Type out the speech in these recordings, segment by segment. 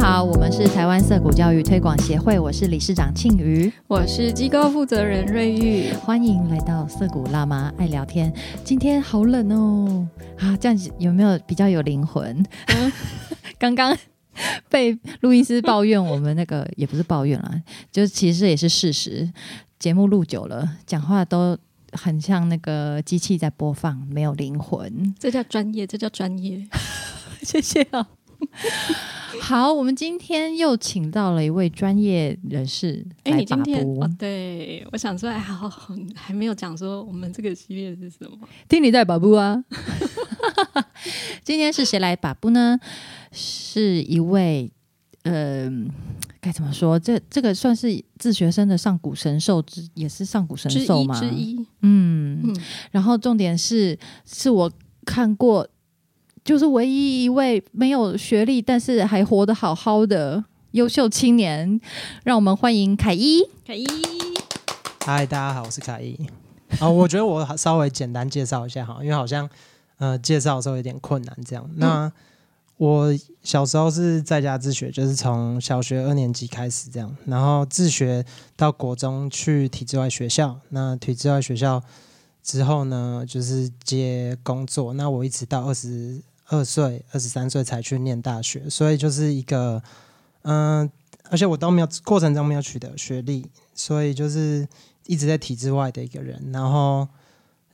好，我们是台湾色谷教育推广协会，我是理事长庆瑜，我是机构负责人瑞玉，欢迎来到色谷辣妈爱聊天。今天好冷哦，啊，这样子有没有比较有灵魂？刚刚被录音师抱怨，我们那个也不是抱怨啦，就其实也是事实。节目录久了，讲话都很像那个机器在播放，没有灵魂。这叫专业，这叫专业。谢谢啊。好，我们今天又请到了一位专业人士哎，来你今天哦，对我想说，哎，好好，还没有讲说我们这个系列是什么。听你在把布啊。今天是谁来把布呢？是一位，呃，该怎么说？这这个算是自学生的上古神兽之，也是上古神之一？之一，嗯，嗯，然后重点是，是我看过，就是唯一一位没有学历，但是还活得好好的优秀青年。让我们欢迎凯伊。凯一，嗨，大家好，我是凯伊。啊、我觉得我稍微简单介绍一下哈，因为好像呃介绍的时候有点困难这样。那我小时候是在家自学，就是从小学二年级开始这样，然后自学到国中去体制外学校。那体制外学校之后呢，就是接工作。那我一直到二十二岁、二十三岁才去念大学，所以就是一个嗯、而且我都没有过程中没有取得学历，所以就是一直在体制外的一个人。然后，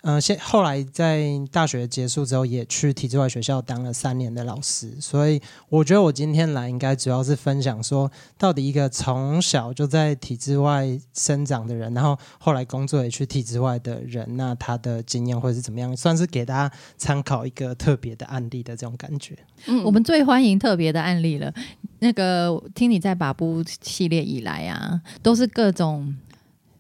嗯、现后来在大学结束之后，也去体制外学校当了三年的老师。所以，我觉得我今天来应该主要是分享说，到底一个从小就在体制外生长的人，然后后来工作也去体制外的人，那他的经验会是怎么样？算是给大家参考一个特别的案例的这种感觉。嗯我们最欢迎特别的案例了。那个听你在把布系列以来啊，都是各种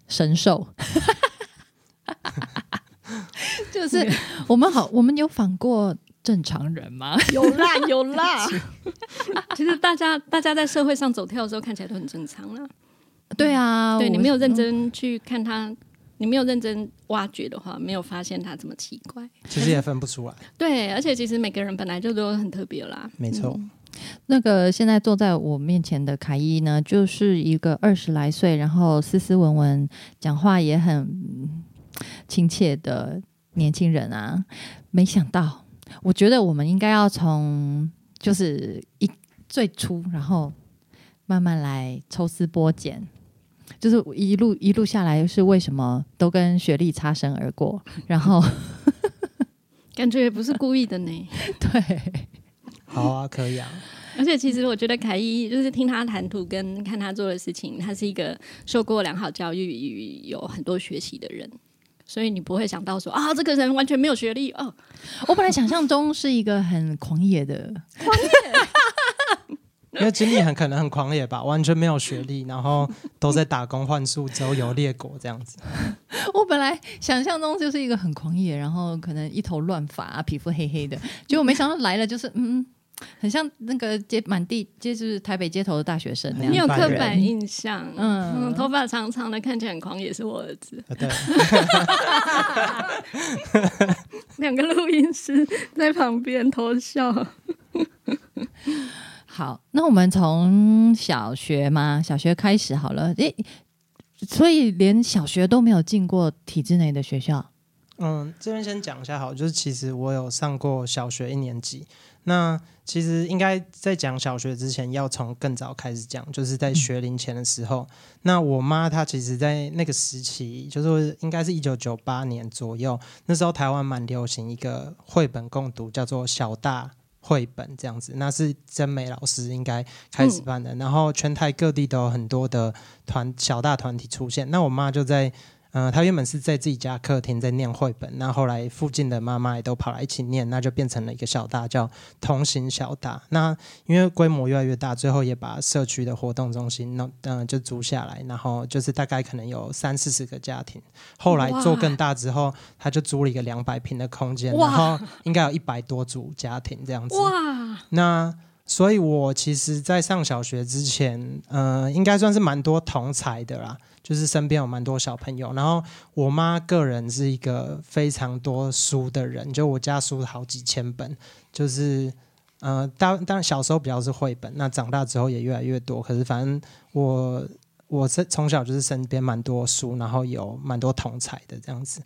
神兽。就是我们好，我们有访过正常人吗？有 啦有啦。其实大家大家在社会上走跳的时候看起来都很正常啦。对啊，我对你没有认真去看他，你没有认真挖掘的话，没有发现他这么奇怪。其实也分不出来，对，而且其实每个人本来就都很特别啦。没错。那个现在坐在我面前的凯伊呢，就是一个二十来岁，然后斯斯文文，讲话也很嗯亲切的年轻人啊。没想到，我觉得我们应该要从就是一最初，然后慢慢来抽丝剥茧。就是一路一路下来，是为什么都跟学历擦身而过？然后 感觉也不是故意的呢。对，好啊，可以啊。而且其实我觉得凯伊就是听他谈吐跟看他做的事情，他是一个受过良好教育与有很多学习的人，所以你不会想到说啊，这个人完全没有学历哦。我本来想象中是一个很狂野的因为 经历很可能很狂野吧，完全没有学历，然后都在打工换宿、周游列国这样子。我本来想象中就是一个很狂野，然后可能一头乱发、啊，皮肤黑黑的，结果没想到来了就是嗯，很像那个街满地就是台北街头的大学生那样。你有刻板印象，嗯嗯头发长长的，看起来很狂也，是我儿子。啊，对，两个录音师在旁边偷笑。好，那我们从小学嘛，小学开始好了。诶，所以连小学都没有进过体制内的学校。嗯，这边先讲一下好，就是其实我有上过小学一年级。那其实应该在讲小学之前，要从更早开始讲，就是在学龄前的时候。那我妈她其实，在那个时期，就是应该是一九九八年左右，那时候台湾蛮流行一个绘本共读，叫做小大。绘本这样子，那是真美老师应该开始办的，然后全台各地都有很多的团小大团体出现。那我妈就在呃，他原本是在自己家客厅在念绘本，那后来附近的妈妈也都跑来一起念，那就变成了一个小大叫同行小大。那因为规模越来越大，最后也把社区的活动中心弄嗯、就租下来，然后就是大概可能有三四十个家庭。后来做更大之后，他就租了一个两百平的空间，然后应该有一百多组家庭这样子。哇，那所以，我其实，在上小学之前，呃，应该算是蛮多同才的啦，就是身边有蛮多小朋友。然后，我妈个人是一个非常多书的人，就我家书好几千本，就是呃，当当然小时候比较是绘本，那长大之后也越来越多。可是反正我我是从小就是身边蛮多书，然后有蛮多同才的这样子。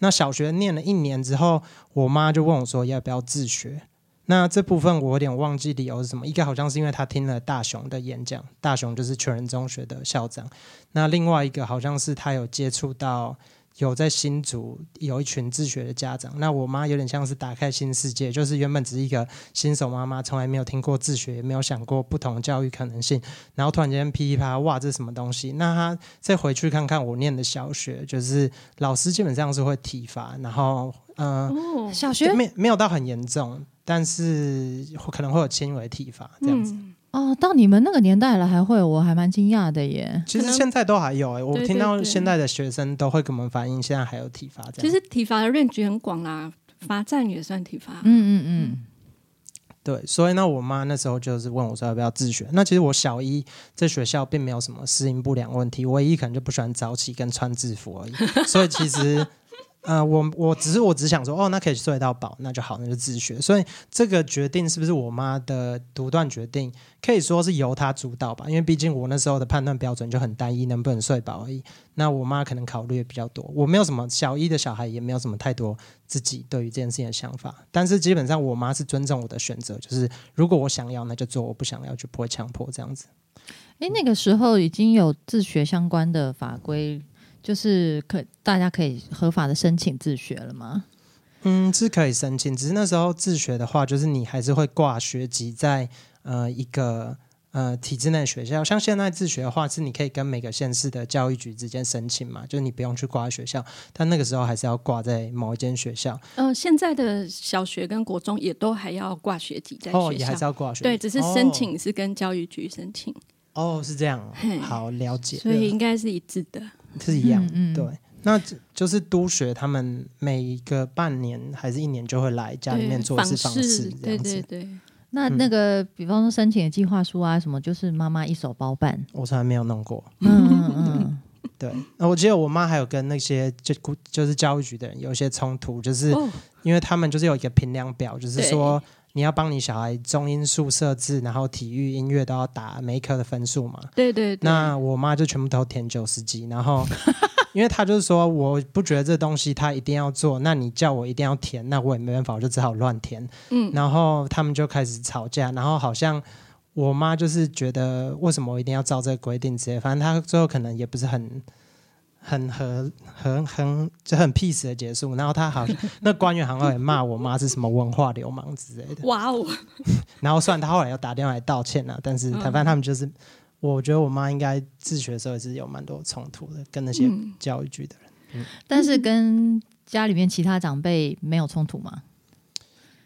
那小学念了一年之后，我妈就问我说要不要自学。那这部分我有点忘记理由是什么，一个好像是因为他听了大雄的演讲，大雄就是全人中学的校长。那另外一个好像是他有接触到有在新竹有一群自学的家长。那我妈有点像是打开新世界，就是原本只是一个新手妈妈，从来没有听过自学，也没有想过不同教育可能性。然后突然间噼里啪啦，哇，这是什么东西？那他再回去看看我念的小学，就是老师基本上是会体罚，然后嗯。哦，小学没没有到很严重，但是可能会有轻微体罚这样子。嗯哦，到你们那个年代了还会，我还蛮惊讶的耶。其实现在都还有哎、我对听到现在的学生都会跟我们反映，现在还有体罚这样。其实体罚的 range 很广啦，罚站也算体罚。嗯嗯嗯，对，所以那，我妈那时候就是问我说要不要自学。那其实我小一在学校并没有什么适应不良问题，唯一可能就不喜欢早起跟穿制服而已。所以其实。呃，我我只是我只想说，哦，那可以睡到饱，那就好，那就自学。所以这个决定是不是我妈的独断决定，可以说是由她主导吧。因为毕竟我那时候的判断标准就很单一，能不能睡饱而已。那我妈可能考虑的比较多，我没有什么小一的小孩，也没有什么太多自己对于这件事情的想法。但是基本上我妈是尊重我的选择，就是如果我想要那就做，我不想要就不会强迫这样子。哎，那个时候已经有自学相关的法规，就是可大家可以合法的申请自学了吗？嗯，是可以申请，只是那时候自学的话，就是你还是会挂学籍在呃一个呃体制内的学校。像现在自学的话，是你可以跟每个县市的教育局之间申请嘛，就是你不用去挂学校，但那个时候还是要挂在某一间学校。呃，现在的小学跟国中也都还要挂学籍在学校，哦，也还是要挂学籍。对，只是申请是跟教育局申请，哦，是这样哦，好了解，所以应该是一致的。是一样。嗯嗯对，那就是督学他们每一个半年还是一年就会来家里面做一次访视，这对样子。对对，嗯那那个，比方说申请的计划书啊，什么，就是妈妈一手包办。我从来没有弄过。嗯嗯嗯，对，那我记得我妈还有跟那些就就是教育局的人有一些冲突，就是哦，因为他们就是有一个评量表，就是对说你要帮你小孩中音数设置，然后体育、音乐都要打每一科的分数嘛。对对对，那我妈就全部都填九十几，然后 因为她就是说，我不觉得这东西她一定要做，那你叫我一定要填，那我也没办法，我就只好乱填。嗯，然后他们就开始吵架，然后好像我妈就是觉得为什么我一定要照这个规定之类，反正她最后可能也不是很。很和很很就很 peace 的结束，然后他好像那官员好像也骂我妈是什么文化流氓之类的，哇哦，然后虽然他后来又打电话来道歉了，但是台湾他们就是，我觉得我妈应该自学的时候也是有蛮多冲突的，跟那些教育局的人。但是跟家里面其他长辈没有冲突吗？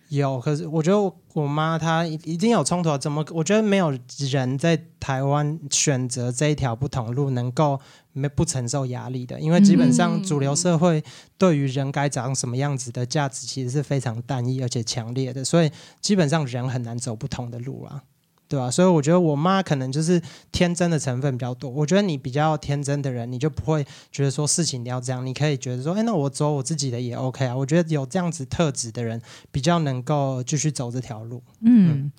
有，可是我觉得我妈她一定有冲突啊，怎么？我觉得没有人在台湾选择这一条不同路能够没不承受压力的，因为基本上嗯主流社会对于人该长什么样子的价值其实是非常单一而且强烈的，所以基本上人很难走不同的路啊。对吧、所以我觉得我妈可能就是天真的成分比较多。我觉得你比较天真的人，你就不会觉得说事情你要这样，你可以觉得说，哎，那我走我自己的也 OK 啊。我觉得有这样子特质的人，比较能够继续走这条路。嗯，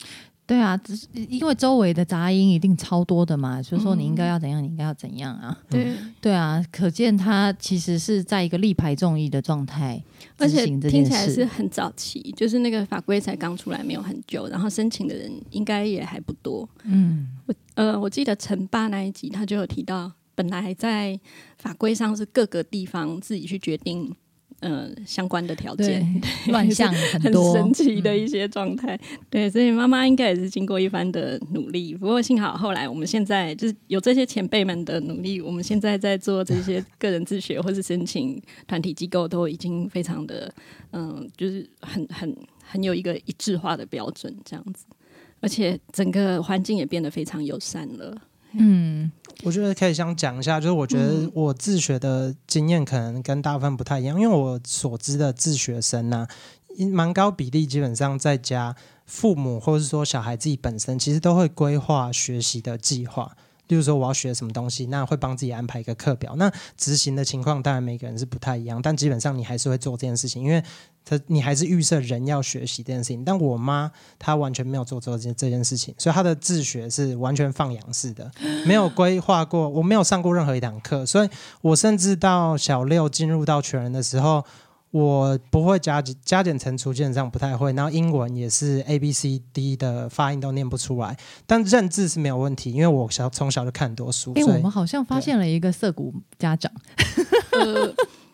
对啊，只是因为周围的杂音一定超多的嘛，所以说你应该要怎样，你应该要怎样啊？对，对啊，可见他其实是在一个力排众议的状态而且听起来是。很早期，就是那个法规才刚出来没有很久，然后申请的人应该也还不多。嗯，呃，我记得陈爸那一集他就有提到，本来在法规上是各个地方自己去决定。呃，相关的条件，乱象很很多，神奇的嗯一些状态。对，所以妈妈应该也是经过一番的努力。不过幸好后来我们现在就是有这些前辈们的努力，我们现在在做这些个人自学或是申请团体机构，都已经非常的嗯、就是很很很有一个一致化的标准这样子。而且整个环境也变得非常友善了。嗯我觉得可以想讲一下，就是我觉得嗯我自学的经验可能跟大部分不太一样，因为我所知的自学生呢、蛮高比例基本上在家父母或者是说小孩自己本身其实都会规划学习的计划。例如说我要学什么东西，那会帮自己安排一个课表。那执行的情况当然每个人是不太一样，但基本上你还是会做这件事情，因为他你还是预设人要学习这件事情。但我妈她完全没有做这件这件事情，所以她的自学是完全放养式的，没有规划过，我没有上过任何一堂课，所以我甚至到小六进入到全人的时候。我不会加减加减乘除，基本上不太会。然后英文也是 A B C D 的发音都念不出来，但认字是没有问题，因为我小从小就看很多书。哎，我们好像发现了一个涩谷家长，呃，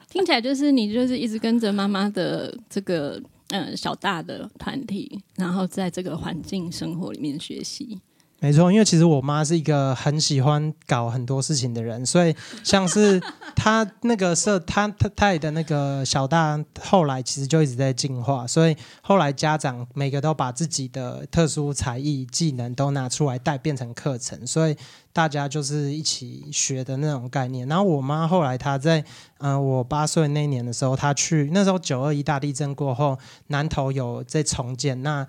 听起来就是你就是一直跟着妈妈的这个嗯小大的团体，然后在这个环境生活里面学习。没错，因为其实我妈是一个很喜欢搞很多事情的人，所以像是 她那个社，她她她的那个小大，后来其实就一直在进化，所以后来家长每个都把自己的特殊才艺技能都拿出来带，变成课程，所以大家就是一起学的那种概念。然后我妈后来她在嗯我八岁那年的时候，她去那时候九二一大地震过后，南投有在重建那。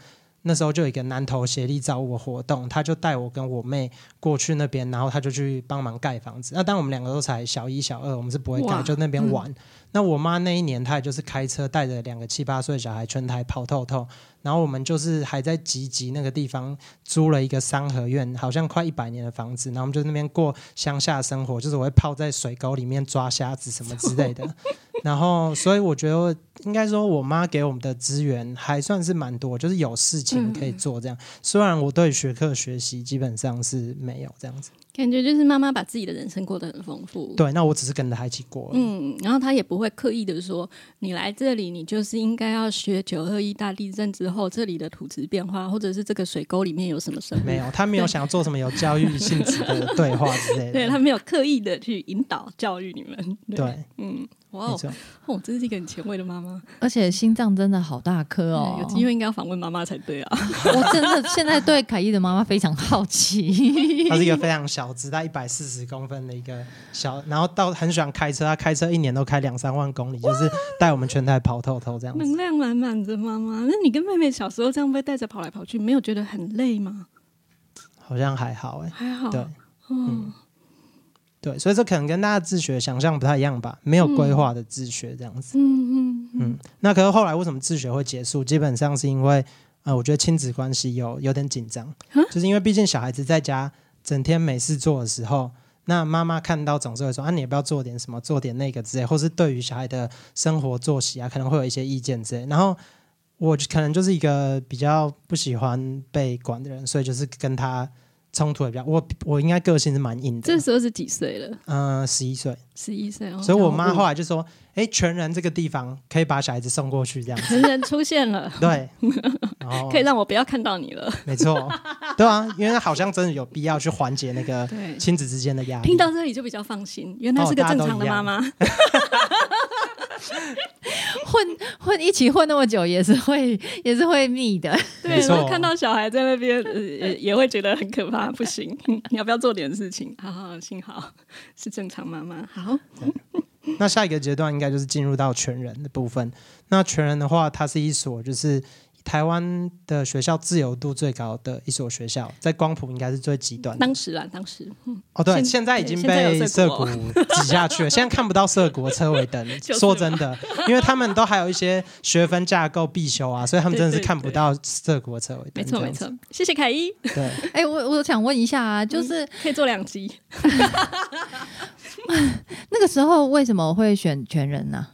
那时候就有一个南投协力造物活动，他就带我跟我妹过去那边，然后他就去帮忙盖房子。那当我们两个都才小一、小二，我们是不会盖，就那边玩。那我妈那一年，她也就是开车带着两个七八岁小孩全台跑透透。然后我们就是还在集集那个地方租了一个三合院，好像快一百年的房子。然后我们就那边过乡下生活，就是我会泡在水沟里面抓虾子什么之类的。然后，所以我觉得应该说，我妈给我们的资源还算是蛮多，就是有事情可以做这样。虽然我对学科学习基本上是没有这样子。感觉就是妈妈把自己的人生过得很丰富。对，那我只是跟着他一起过。嗯，然后他也不会刻意的说，你来这里，你就是应该要学九二一大地震之后这里的土质变化，或者是这个水沟里面有什么生物。没有，他没有想要做什么有教育性质的对话之类的。对他没有刻意的去引导教育你们。对，嗯。哇哦，哦，真是一个很前卫的妈妈，而且心脏真的好大颗哦，有机会应该要访问妈妈才对啊！我真的现在对凯伊的妈妈非常好奇，她是一个非常小只，她一百四十公分的一个小，然后到很喜欢开车，她开车一年都开两三万公里，就是带我们全台跑透透这样，能量满满的妈妈。那你跟妹妹小时候这样被带着跑来跑去，没有觉得很累吗？好像还好哎，还好，对，嗯。对，所以这可能跟大家自学想象不太一样吧，没有规划的自学这样子。嗯嗯嗯。那可是后来为什么自学会结束？基本上是因为，呃，我觉得亲子关系有有点紧张，就是因为毕竟小孩子在家整天没事做的时候，那妈妈看到总是会说啊，你也不要做点什么，做点那个之类，或是对于小孩的生活作息啊，可能会有一些意见之类。然后我可能就是一个比较不喜欢被管的人，所以就是跟他。冲突也比较，我我应该个性是蛮硬的。这时候是几岁了？嗯，十一岁。十一岁，所以我妈后来就说：“哎，全人这个地方可以把小孩子送过去，这样。”全人出现了，对，可以让我不要看到你了。没错，对啊，因为好像真的有必要去缓解那个 亲子之间的压力。听到这里就比较放心，原来是个正常的妈妈。混混一起混那么久，也是会也是会腻的。对，看到小孩在那边，也也会觉得很可怕。不行，你 要不要做点事情？好好，幸好是正常妈妈。好，那下一个阶段应该就是进入到全人的部分。那全人的话，它是一所就是。台湾的学校自由度最高的一所学校，在光谱应该是最极端。当时啊，当时，哦，对，现在已经被涩谷挤下去了。现在看不到涩谷的车尾灯。说真的，因为他们都还有一些学分架构必修啊，所以他们真的是看不到涩谷的车尾灯。没错，没错。谢谢凯伊。对，哎，我我想问一下啊，就是可以做两集。那个时候为什么会选全人呢？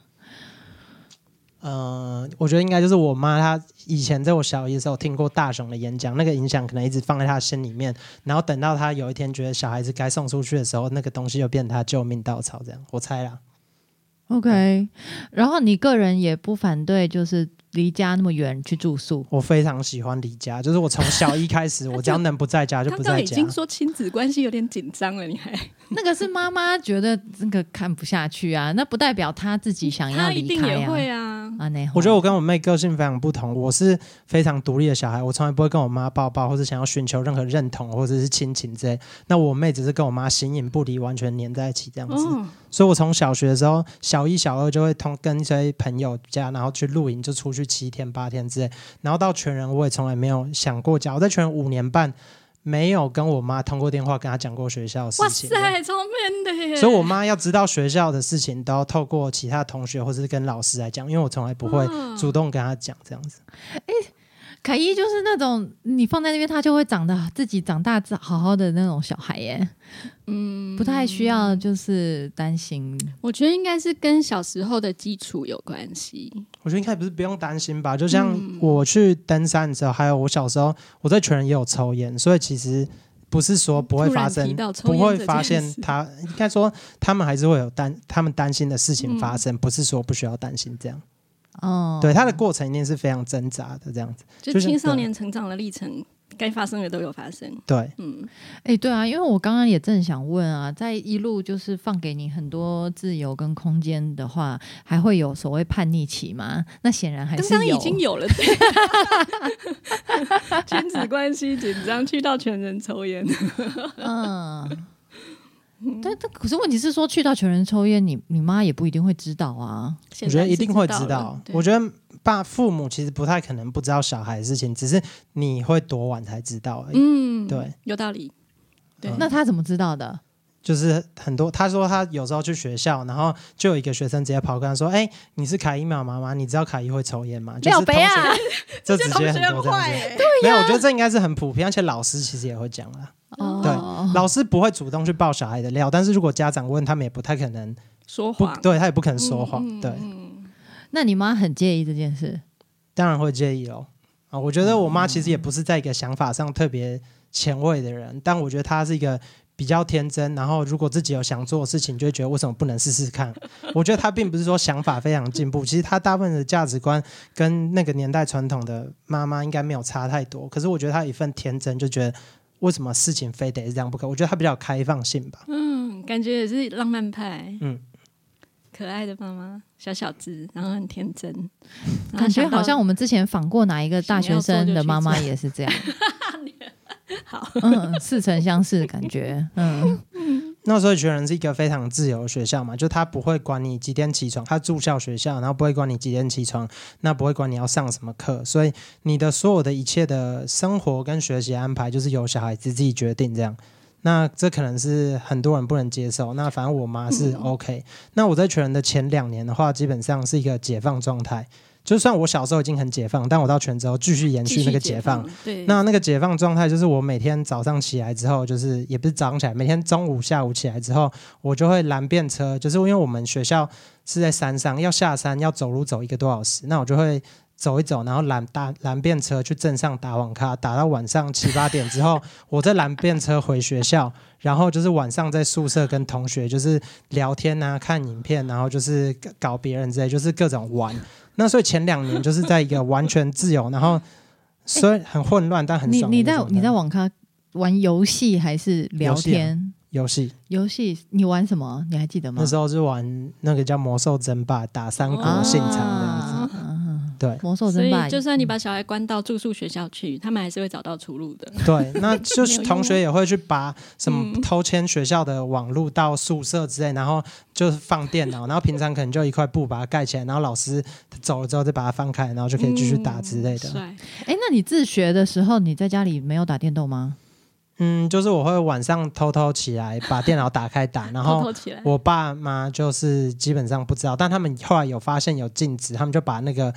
呃，我觉得应该就是我妈，她以前在我小一的时候听过大雄的演讲，那个影响可能一直放在她心里面。然后等到她有一天觉得小孩子该送出去的时候，那个东西就变成她救命稻草。这样，我猜啦。OK，然后你个人也不反对，就是离家那么远去住宿。我非常喜欢离家，就是我从小一开始，我只要能不在家就不在家。已经说亲子关系有点紧张了，你还。那个是妈妈觉得那个看不下去啊，那不代表她自己想要离开啊。啊，那我觉得我跟我妹个性非常不同，我是非常独立的小孩，我从来不会跟我妈抱抱，或者想要寻求任何认同或者是亲情之类。那我妹只是跟我妈形影不离，完全黏在一起这样子。所以，我从小学的时候，小一、小二就会通跟一些朋友家，然后去露营，就出去七天八天之类。然后到全人，我也从来没有想过家。我在全人五年半。没有跟我妈通过电话跟她讲过学校的事哇情。塞，超 man 的耶！所以我妈要知道学校的事情，都要透过其他同学或是跟老师来讲，因为我从来不会主动跟她讲这样子。凯伊就是那种你放在那边，他就会长得自己长大好好的那种小孩耶，嗯不太需要就是担心。我觉得应该是跟小时候的基础有关系。我觉得应该不是不用担心吧，就像嗯我去登山的时候，还有我小时候我在全人也有抽烟，所以其实不是说不会发生不会发现他应该说他们还是会有担他们担心的事情发嗯生，不是说不需要担心这样。哦，对，他的过程一定是非常挣扎的这样子。就就是青少年成长的历程，该发生的都有发生。对，嗯，哎、对啊，因为我刚刚也正想问啊，在一路就是放给你很多自由跟空间的话，还会有所谓叛逆期吗？那显然还是有。刚已经有了，对 亲子关系紧张，去到全人抽烟，嗯，但但可是问题是说，去到全人抽烟，你你妈也不一定会知道啊。我觉得一定会知知道。我觉得爸父母其实不太可能不知道小孩的事情，只是你会多晚才知道而已。嗯，对，有道理。对嗯那他怎么知道的？就是很多，他说他有时候去学校，然后就有一个学生直接跑过来说：“哎、你是凯伊妈妈吗？你知道凯伊会抽烟吗？”就是同学，就直接很多这样子。没有，我觉得这应该是很普遍，而且老师其实也会讲啦。哦，老师不会主动去爆小孩的料，但是如果家长问，他们也不太可能说谎，对他也不可能说谎。嗯对，嗯那你妈很介意这件事？当然会介意哦。啊，我觉得我妈其实也不是在一个想法上特别前卫的人，但我觉得她是一个比较天真，然后如果自己有想做的事情，就会觉得为什么不能试试看？我觉得她并不是说想法非常进步，其实她大部分的价值观跟那个年代传统的妈妈应该没有差太多。可是我觉得她有一份天真，就觉得为什么事情非得是这样不可？我觉得他比较有开放性吧。嗯，感觉也是浪漫派，嗯，可爱的妈妈，小小子，然后很天真，感觉好像我们之前访过哪一个大学生的妈妈也是这样。好，嗯，似曾相识的感觉。嗯，那所以全人是一个非常自由的学校嘛，就他不会管你几点起床，他住校学校，然后不会管你几点起床，那不会管你要上什么课，所以你的所有的一切的生活跟学习安排，就是由小孩子自己决定这样。那这可能是很多人不能接受，那反正我妈是 OK、那我在全人的前两年的话，基本上是一个解放状态。就算我小时候已经很解放，但我到全之后继续延续续那个解放，，对，那那个解放状态就是我每天早上起来之后，就是也不是早上起来，每天中午、下午起来之后，我就会拦便车，就是因为我们学校是在山上，要下山要走路走一个多小时，那我就会走一走，然后拦搭拦便车去镇上打网咖，打到晚上七八点之后，我再拦便车回学校，然后就是晚上在宿舍跟同学就是聊天啊、看影片，然后就是搞别人之类，就是各种玩。那所以前两年就是在一个完全自由，然后 虽然很混乱，但很你你在你在网咖玩游戏还是聊游戏啊天？游戏，游戏你玩什么？你还记得吗？那时候是玩那个叫魔兽争霸，打三国哦信长这样子。啊嗯对魔兽所争霸以就算你把小孩关到住宿学校去，他们还是会找到出路的。对，那 就是同学也会去把什么嗯偷牵学校的网路到宿舍之类，然后就是放电脑，然后平常可能就一块布把它盖起来，然后老师走了之后再把它翻开，然后就可以继续打之类的。帅，哎，那你自学的时候，你在家里没有打电动吗？嗯，就是我会晚上偷偷起来把电脑打开打，然后偷偷起来。我爸妈就是基本上不知道，但他们后来有发现有禁止，他们就把那个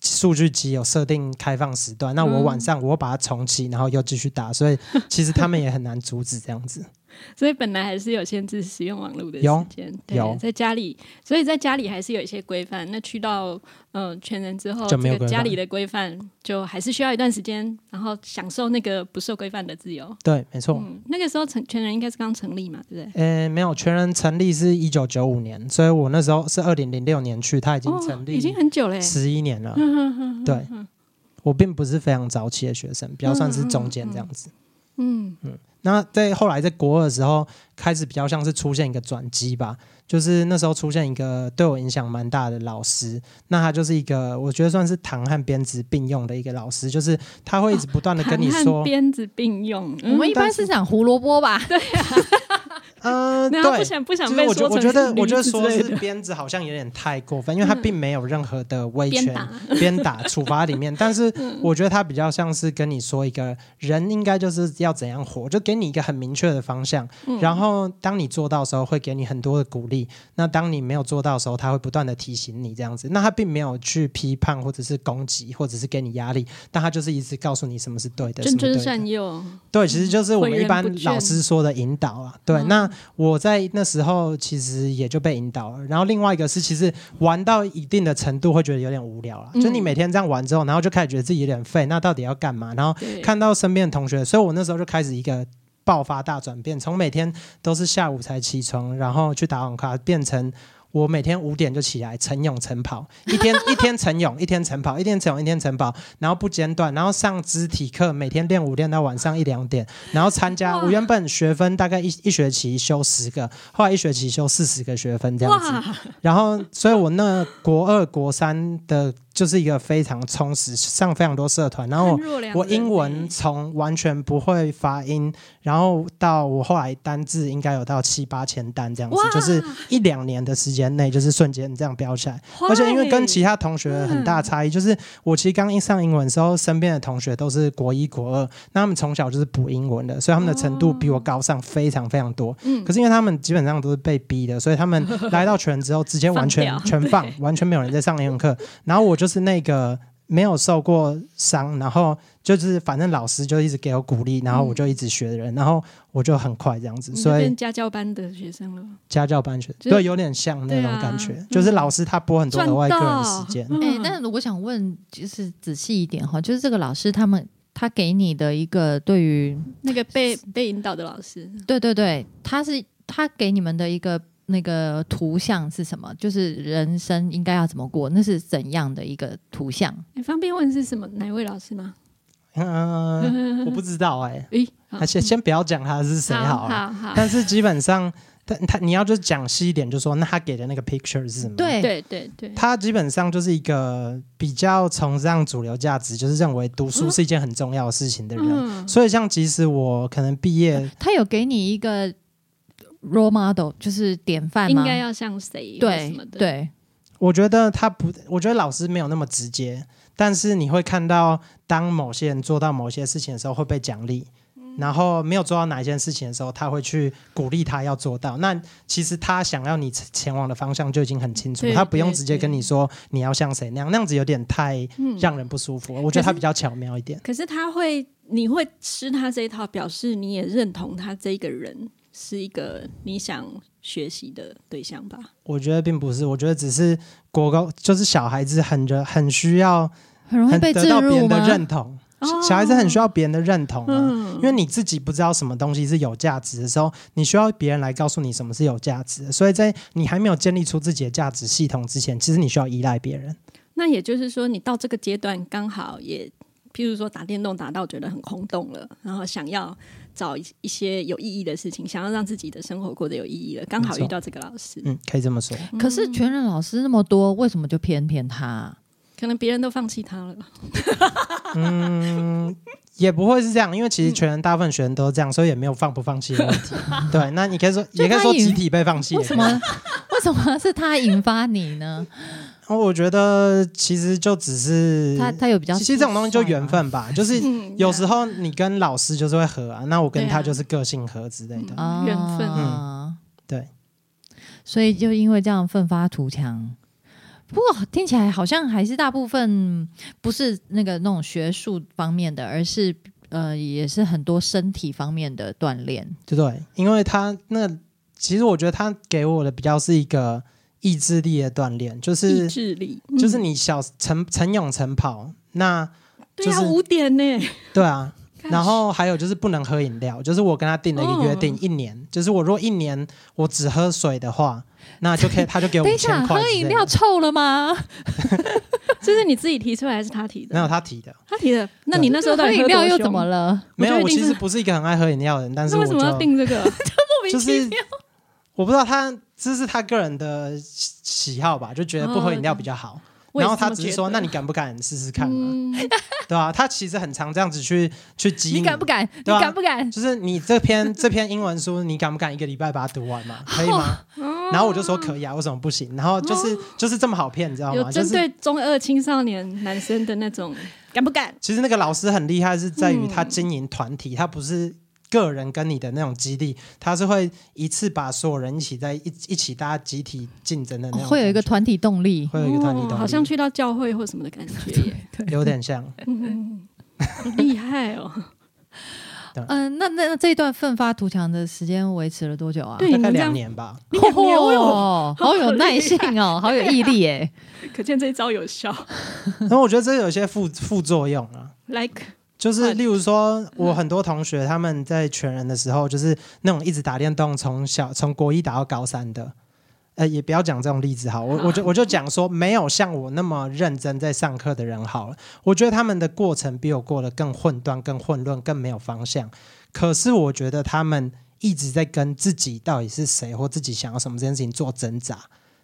数据机有设定开放时段，那我嗯晚上我把它重启，然后又继续打，所以其实他们也很难阻止这样子。所以本来还是有限制使用网络的时间，对有在家里，所以在家里还是有一些规范。那去到呃全人之后，家里的规范就还是需要一段时间，然后享受那个不受规范的自由。对，没错。嗯，那个时候成全人应该是刚成立嘛，对不对？呃，没有，全人成立是一九九五年，所以我那时候是二零零六年去，他已经成哦，已经很久了。十一年了。对，我并不是非常早期的学生，比较算是中间这样子。嗯嗯，那在后来在国二的时候，开始比较像是出现一个转机吧，就是那时候出现一个对我影响蛮大的老师，那他就是一个我觉得算是糖和鞭子并用的一个老师，就是他会一直不断的跟你 糖和说，鞭子并用，我们一般是是讲胡萝卜吧？有，他不对。想不想就我觉被说成我觉得我觉得说是鞭子好像有点太过分，因为他并没有任何的威权鞭打，处罚里面，但是我觉得他比较像是跟你说一个人应该就是要怎样活，就给你一个很明确的方向，嗯。然后当你做到的时候会给你很多的鼓励，那当你没有做到的时候，他会不断的提醒你这样子，那他并没有去批判或者是攻击或者是给你压力，但他就是一直告诉你什么是对的，什谆谆善诱，对，其实就是我们一般老师说的引导啊。对，嗯。那我在那时候其实也就被引导了。然后另外一个是，其实玩到一定的程度会觉得有点无聊了。嗯就你每天这样玩之后，然后就开始觉得自己有点废，那到底要干嘛？然后，看到身边的同学，所以我那时候就开始一个爆发大转变，从每天都是下午才起床，然后去打网咖，变成。我每天五点就起来晨泳晨跑，一天 一天晨泳，一天晨跑，一天晨泳，一天晨跑，然后不间断，然后上肢体课，每天练舞练到晚上一两点，然后参加。我原本学分大概一一学期修十个，后来一学期修四十个学分这样子。然后，所以我那国二、国三的就是一个非常充实，上非常多社团，然后我英文欸从完全不会发音，然后到我后来单字应该有到七八千单这样子，就是一两年的时间内，就是瞬间这样飙起来。而且因为跟其他同学很大差异，就是我其实刚一上英文的时候，身边的同学都是国一、国二，那他们从小就是补英文的，所以他们的程度比我高上非常非常多。嗯可是因为他们基本上都是被逼的，所以他们来到全之后，直接完全放全放，完全没有人在上英文课。然后我就是那个没有受过伤，然后就是反正老师就一直给我鼓励，然后我就一直学的人，然后我就很快这样子，所以变家教班的学生了，家教班学就是对有点像那种感觉，就是老师他拨很多额外个人时间。哎、但是我想问，就是仔细一点哈，就是这个老师他们他给你的一个对于，那个被被引导的老师，对对对，他是他给你们的一个那个图像是什么？就是人生应该要怎么过？那是怎样的一个图像？你方便问是什么哪位老师吗？嗯，我不知道哎、诶，好而且先不要讲他是谁好了，好好，但是基本上，他他你要就是讲细一点，就说那他给的那个 picture 是什么？对对对对，他基本上就是一个比较崇尚主流价值，就是认为读书是一件很重要的事情的人。嗯，所以，像即使我可能毕业，他有给你一个 role model，就是典范吗？应该要像谁或对什么的，，对，我觉得他不，我觉得老师没有那么直接，但是你会看到，当某些人做到某些事情的时候会被奖励。然后没有做到哪一件事情的时候，他会去鼓励他要做到。那其实他想要你前往的方向就已经很清楚，对他不用对直接跟你说你要像谁那样，那样子有点太嗯让人不舒服了。我觉得他比较巧妙一点。可是他会，你会吃他这一套，表示你也认同他这个人是一个你想学习的对象吧？我觉得并不是，我觉得只是国高就是小孩子很着很需要很容易得到别人的入吗？认同，哦小孩子很需要别人的认同啊。嗯因为你自己不知道什么东西是有价值的时候，你需要别人来告诉你什么是有价值的。所以在你还没有建立出自己的价值系统之前，其实你需要依赖别人。那也就是说，你到这个阶段刚好也，譬如说打电动打到觉得很空洞了，然后想要找一一些有意义的事情，想要让自己的生活过得有意义了，刚好遇到这个老师，嗯，可以这么说。可是全人老师那么多，为什么就偏偏他？可能别人都放弃他了。嗯，也不会是这样，因为其实全人大部分学生都这样，所以也没有放不放弃的问题。对，那你可以说，也可以说集体被放弃。为什么？为什么是他引发你呢？哦我觉得其实就只是他他有比较，其实这种东西就缘。分吧，就是嗯 有时候你跟老师就是会合啊，那我跟他就是个性合之类的。啊缘分啊对，所以就因为这样奋发图强。不过听起来好像还是大部分不是那个那种学术方面的，而是呃也是很多身体方面的锻炼。对对，因为他那其实我觉得他给我的比较是一个意志力的锻炼，就意是志力，就是嗯你小晨晨泳晨跑，那对啊，就是五点呢，对啊，然后还有就是不能喝饮料，就是我跟他定了一个约定，哦一年，就是我如果一年我只喝水的话，那就可以，他就给我五千块喝饮料。臭了吗？这是你自己提出来还是他提的？没有他提的，他提的。那你那时候到喝饮料又怎么？了？没有。我其实不是一个很爱喝饮料的人，但是我为什么要定这个？莫 名就是 其妙。我不知道他这是他个人的喜喜好吧，就觉得不喝饮料比较好。然后他只是说，那你敢不敢试试看嘛？嗯，对吧、他其实很常这样子去去激你敢不敢？你对啊敢不敢？就是你这篇 这篇英文书，你敢不敢一个礼拜把它读完嘛？可以吗？然后我就说可以啊，为什么不行？然后就是就是这么好骗，你知道吗？就是有针对中二青少年男生的那种，敢不敢？其实那个老师很厉害，是在于嗯他经营团体，他不是个人跟你的那种激励，他是会一次把所有人一起在一一起大家集体竞争的那种、哦会有一个团体动力。会有一个团体动力，哦好像去到教会或什么的感觉耶，有点像。嗯，好厉害哦！嗯，那那那这一段奋发图强的时间维持了多久啊？对大概两年吧。两年哦，好有耐性哦，好有毅力耶。可见这一招有效。然后我觉得这有一些副副作用啊，Like，就是例如说，我很多同学他们在全人的时候，就是那种一直打电动，从小从国一打到高三的。呃，也不要讲这种例子好，我我就我就讲说，没有像我那么认真在上课的人好了。我觉得他们的过程比我过得更混乱、更混乱、更没有方向。可是我觉得他们一直在跟自己到底是谁或自己想要什么这件事情做挣扎，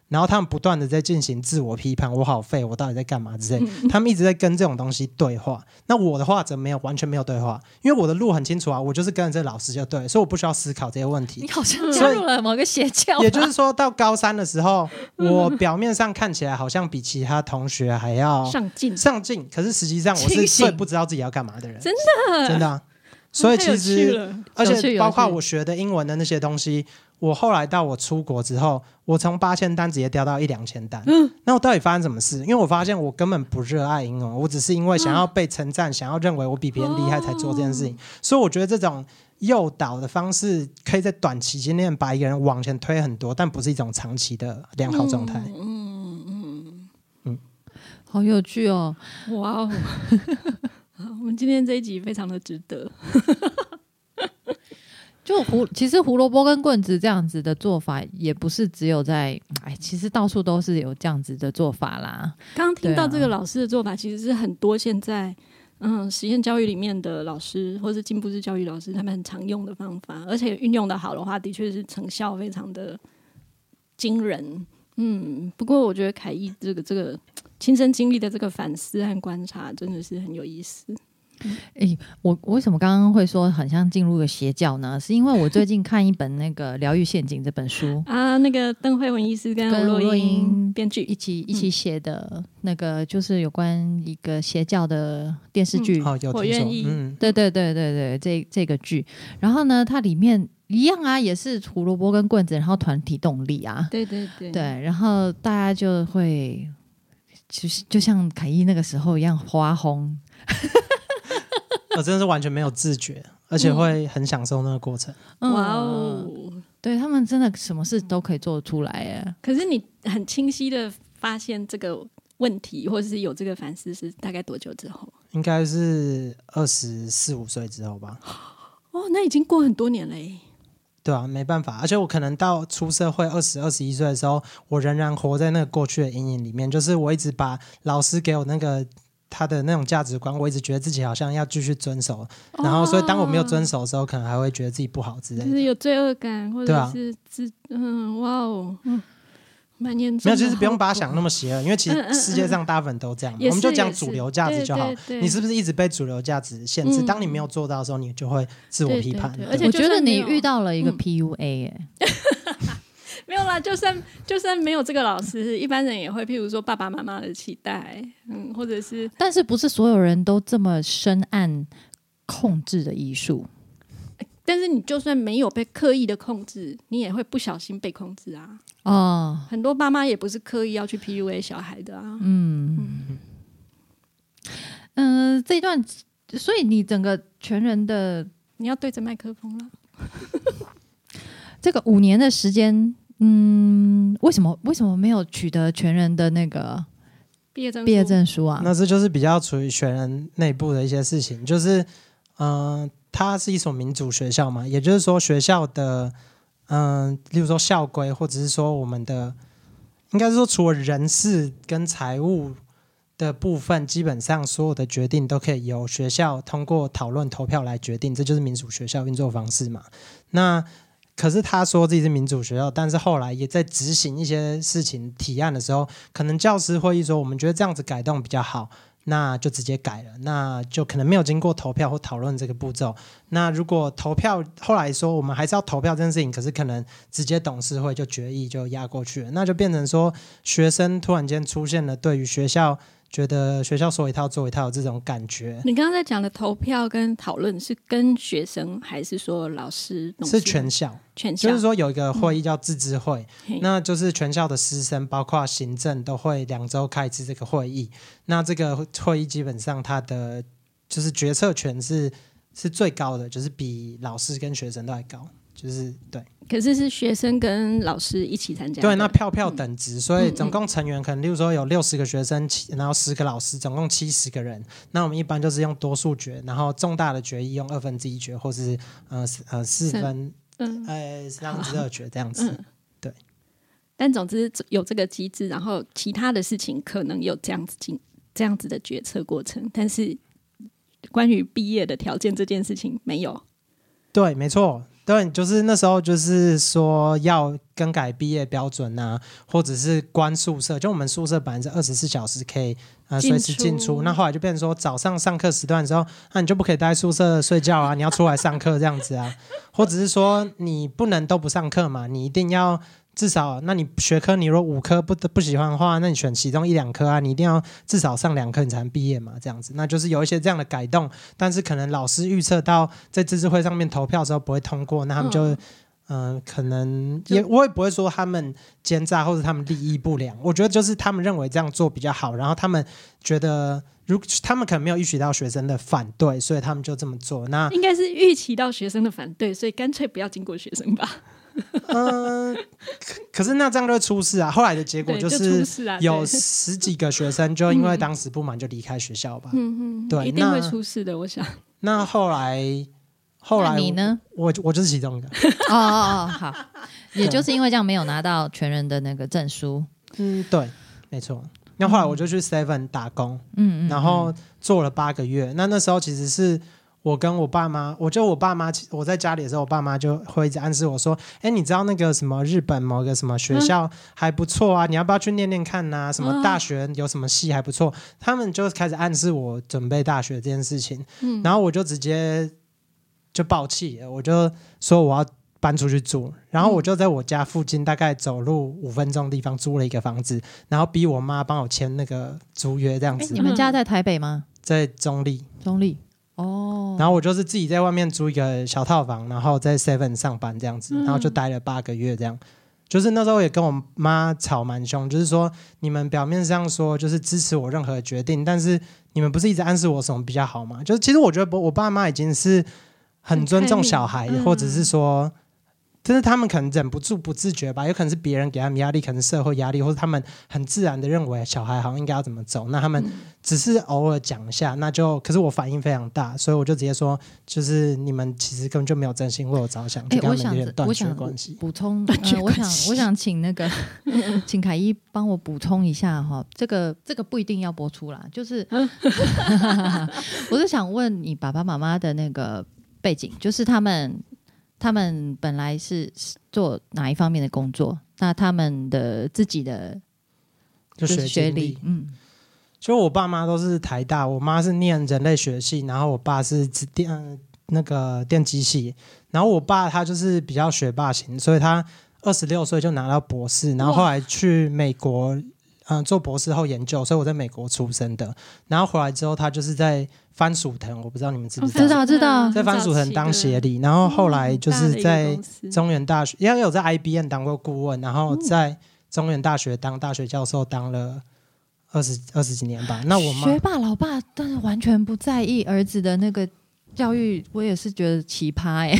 然后他们不断的在进行自我批判，我好废，我到底在干嘛之类。他们一直在跟这种东西对话。那我的话则没有，完全没有对话，因为我的路很清楚啊，我就是跟着这老师就对，所以我不需要思考这些问题。你。好像加入了某个邪教，也就是说，到高三的时候，我表面上看起来好像比其他同学还要上进，上进，可是实际上我是最不知道自己要干嘛的人，真的？真的啊、所以其实，而且包括我学的英文的那些东西，我后来到我出国之后，我从八千单直接掉到一两千单。嗯那我到底发生什么事？因为我发现我根本不热爱英文，我只是因为想要被称赞，想要认为我比别人厉害才做这件事情。哦所以我觉得这种诱导的方式，可以在短期之内把一个人往前推很多，但不是一种长期的良好状态。嗯嗯嗯好有趣哦。嗯，哇哦！我们今天这一集非常的值得。就胡，其实胡萝卜跟棍子这样子的做法，也不是只有在，哎，其实到处都是有这样子的做法啦。刚刚听到这个老师的做法，其实是很多现在嗯实验教育里面的老师或是进步式教育老师他们很常用的方法，而且运用的好的话，的确是成效非常的惊人。嗯，不过我觉得凯毅这个这个亲身经历的这个反思和观察，真的是很有意思。诶，我我为什么刚刚会说很像进入了邪教呢？是因为我最近看一本那个《疗愈陷阱》这本书，啊，那个邓慧文医师跟吴跟吴若若英英编剧一起一起写的那个，就是有关一个邪教的电视剧。我愿意嗯，对对对对对，这这个剧，然后呢，它里面一样啊，也是胡萝卜跟棍子，然后团体动力啊，对对对对，然后大家就会，就是就像凯伊那个时候一样花红，我真的是完全没有自觉，而且会很享受那个过程。哇嗯，哦！对他们真的什么事都可以做得出来耶。可是你很清晰的发现这个问题，或者是有这个反思，是大概多久之后？应该是二十四五岁之后吧。哦，那已经过很多年嘞。对啊，没办法，而且我可能到出社会二十二十一岁的时候，我仍然活在那个过去的阴影里面，就是我一直把老师给我那个他的那种价值观，我一直觉得自己好像要继续遵守，然后所以当我没有遵守的时候，可能还会觉得自己不好之类的。就是有罪恶感，或对啊。者是自、嗯，哇哦，嗯，蛮严重没有，的。其实不用把它想那么邪恶，因为其实世界上大部分都这样我们就讲主流价值就好。你是不是一直被主流价值限制？嗯。当你没有做到的时候，你就会自我批判。而且我觉得你遇到了一个嗯。PUA 耶，没有啦？就算就算没有这个老师，一般人也会，譬如说爸爸妈妈的期待，嗯，或者是但是不是所有人都这么深谙控制的艺术？但是你就算没有被刻意的控制，你也会不小心被控制啊。哦，很多爸妈也不是刻意要去 PUA 小孩的啊。嗯嗯、呃这一段，所以你整个全人的你要对着麦克风了。这个五年的时间，嗯，为什么为什么没有取得全人的那个毕业证书毕业证书啊？那这就是比较处于全人内部的一些事情，就是，嗯、它是一所民主学校嘛，也就是说学校的，嗯、例如说校规，或者是说我们的，应该是说除了人事跟财务的部分，基本上所有的决定都可以由学校通过讨论投票来决定，这就是民主学校运作方式嘛。那可是他说自己是民主学校，但是后来也在执行一些事情提案的时候，可能教师会议说，我们觉得这样子改动比较好。那就直接改了，那就可能没有经过投票或讨论这个步骤。那如果投票后来说我们还是要投票这件事情，可是可能直接董事会就决议就压过去了，那就变成说学生突然间出现了对于学校。觉得学校说一套做一套这种感觉。你刚刚在讲的投票跟讨论是跟学生还是说老师？是全校，全校就是说有一个会议叫自治会，那就是全校的师生包括行政都会两周开一次这个会议。那这个会议基本上它的就是决策权是是最高的，就是比老师跟学生都还高。就是对，可是是学生跟老师一起参加。对，那票票等值，所以总共成员可能，例如说有六十个学生，然后十个老师，总共七十个人。那我们一般就是用多数决，然后重大的决议用二分之一决，或是呃呃四分，嗯，呃三分之二决这样子。对。但总之有这个机制，然后其他的事情可能有这样子进这样子的决策过程，但是关于毕业的条件这件事情没有。对，没错。对，就是那时候，就是说要更改毕业标准呐，或者是关宿舍。就我们宿舍本来是二十四小时可以啊随时进出，那后来就变成说早上上课时段的时候，那你就不可以待宿舍睡觉啊，你要出来上课这样子啊，或者是说你不能都不上课嘛，你一定要。至少，那你学科你如果五科不不喜欢的话，那你选其中一两科啊，你一定要至少上两科你才能毕业嘛，这样子，那就是有一些这样的改动，但是可能老师预测到在自治会上面投票的时候不会通过，那他们就嗯，可能也我也不会说他们奸诈或者他们利益不良，我觉得就是他们认为这样做比较好，然后他们觉得如他们可能没有预期到学生的反对，所以他们就这么做。那应该是预期到学生的反对，所以干脆不要经过学生吧。嗯，可是那这样就会出事啊！后来的结果就是有十几个学生就因为当时不满就离开学校吧。嗯嗯，对，一定会出事的，我想。那后来，后来你呢？我我就是其中一个。哦哦哦，好，也就是因为这样没有拿到全人的那个证书。嗯，对，没错。那后来我就去 Seven 打工，嗯嗯，然后做了八个月。那那时候其实是。我跟我爸妈，我就我爸妈，我在家里的时候，我爸妈就会一直暗示我说：“哎，你知道那个什么日本某个什么学校还不错啊？你要不要去念念看呐？什么大学有什么系还不错？”他们就开始暗示我准备大学这件事情。嗯，然后我就直接就爆气，我就说我要搬出去住。然后我就在我家附近大概走路五分钟的地方租了一个房子，然后逼我妈帮我签那个租约这样子。你们家在台北吗？在中立。中立。哦，然后我就是自己在外面租一个小套房，然后在 Seven 上班这样子，然后就待了八个月这样。就是那时候也跟我妈吵蛮凶，就是说你们表面上说就是支持我任何决定，但是你们不是一直暗示我什么比较好吗？就是其实我觉得我爸妈已经是很尊重小孩，或者是说。但是他们可能忍不住不自觉吧，有可能是别人给他们压力，可能社会压力，或者他们很自然的认为小孩好像应该要怎么走，那他们只是偶尔讲一下，那就可是我反应非常大，所以我就直接说，就是你们其实根本就没有真心为我着想，就跟他们有点断绝关系。补充，我想我想请那个 请凯一帮我补充一下哈，这个这个不一定要播出啦，就是 我是想问你爸爸妈妈的那个背景，就是他们。他们本来是做哪一方面的工作？那他们的自己的就是学历，嗯，就我爸妈都是台大，我妈是念人类学系，然后我爸是电那个电机系，然后我爸他就是比较学霸型，所以他二十六岁就拿到博士，然后后来去美国。嗯，做博士后研究，所以我在美国出生的。然后回来之后，他就是在番薯藤，我不知道你们知不知道？知道知道，在番薯藤当协理。然后后来就是在中原大学，因为有在 IBM 当过顾问，然后在中原大学当大学教授，当了二十二十几年吧。那我学霸老爸，但是完全不在意儿子的那个教育，我也是觉得奇葩哎。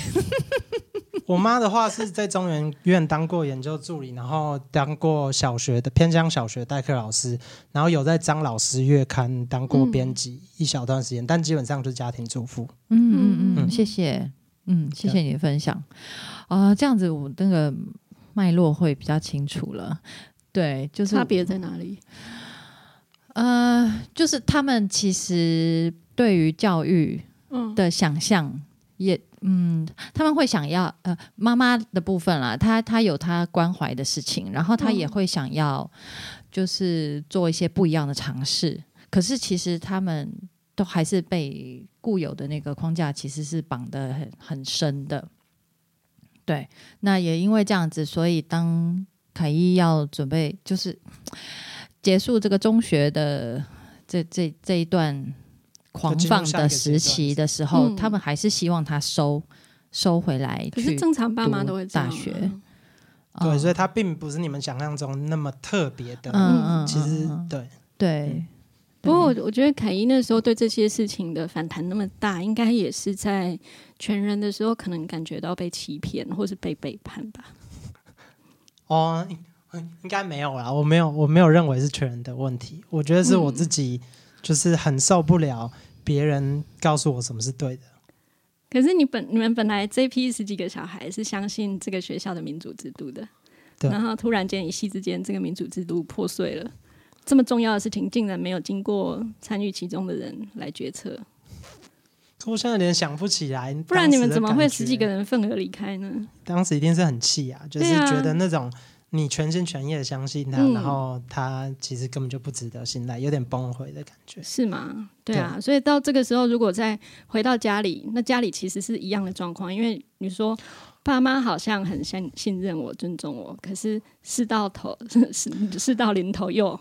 我妈的话是在中原院当过研究助理，然后当过小学的偏乡小学代课老师，然后有在张老师月刊当过编辑一小段时间，但基本上就是家庭主妇。嗯嗯嗯，谢谢，嗯，谢谢你的分享啊，这样子我那个脉络会比较清楚了。对，就是差别在哪里？呃，就是他们其实对于教育的想象。也嗯，他们会想要呃妈妈的部分啦，她她有她关怀的事情，然后她也嗯会想要就是做一些不一样的尝试。可是其实他们都还是被固有的那个框架其实是绑得很很深的。对，那也因为这样子，所以当凯伊要准备就是结束这个中学的这这这一段狂放的时期的时候，嗯他们还是希望他收收回来可是。正常爸妈都会大学对，哦所以它并不是你们想象中那么特别的。嗯嗯，其实对，对。不过我我觉得凯伊那时候对这些事情的反弹那么大，应该也是在全人的时候，可能感觉到被欺骗或是被背叛吧。哦，应应该没有啦，我没有，我没有认为是全人的问题，我觉得是我自己就是很受不了别人告诉我什么是对的。可是你本你们本来这批十几个小孩是相信这个学校的民主制度的，对然后突然间一夕之间，这个民主制度破碎了，这么重要的事情竟然没有经过参与其中的人来决策，可我现在有点想不起来，不然你们怎么会十几个？人份额离开呢？当时一定是很气啊，就是觉得那种你全心全意的相信他，嗯然后他其实根本就不值得信赖，有点崩溃的感觉。是吗？对啊，所以到这个时候，如果再回到家里，那家里其实是一样的状况，因为你说爸妈好像很信信任我、尊重我，可是事到头 事事到临头又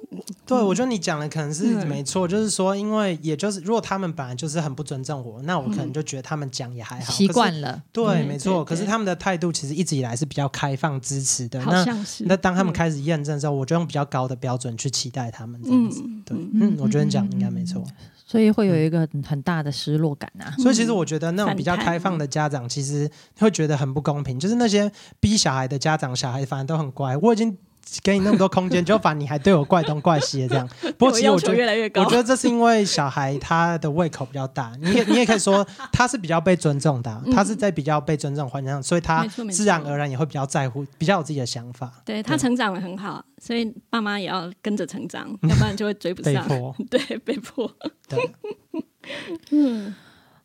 对，我觉得你讲的可能是嗯没错，就是说，因为也就是如果他们本来就是很不尊重我，那我可能就觉得他们讲也还好，习惯了，对，嗯没错。可是他们的态度其实一直以来是比较开放、支持的。好那那当他们嗯开始验证的时候，我就用比较高的标准去期待他们这样子。嗯对，嗯，我觉得你讲的应该没错。所以会有一个很很大的失落感啊。所以其实我觉得那种比较开放的家长，其实会觉得很不公平。就是那些逼小孩的家长，小孩反而都很乖。我已经给你那么多空间，就反而你还对我怪东怪西的这样。不过其实我觉得越来越高，我觉得这是因为小孩他的胃口比较大，你也你也可以说他是比较被尊重的他是在比较被尊重环境上，所以他自然而然也会比较在乎，比较有自己的想法，对他成长的很好，所以爸妈也要跟着成长，要不然就会追不上。被迫。对，被迫。对，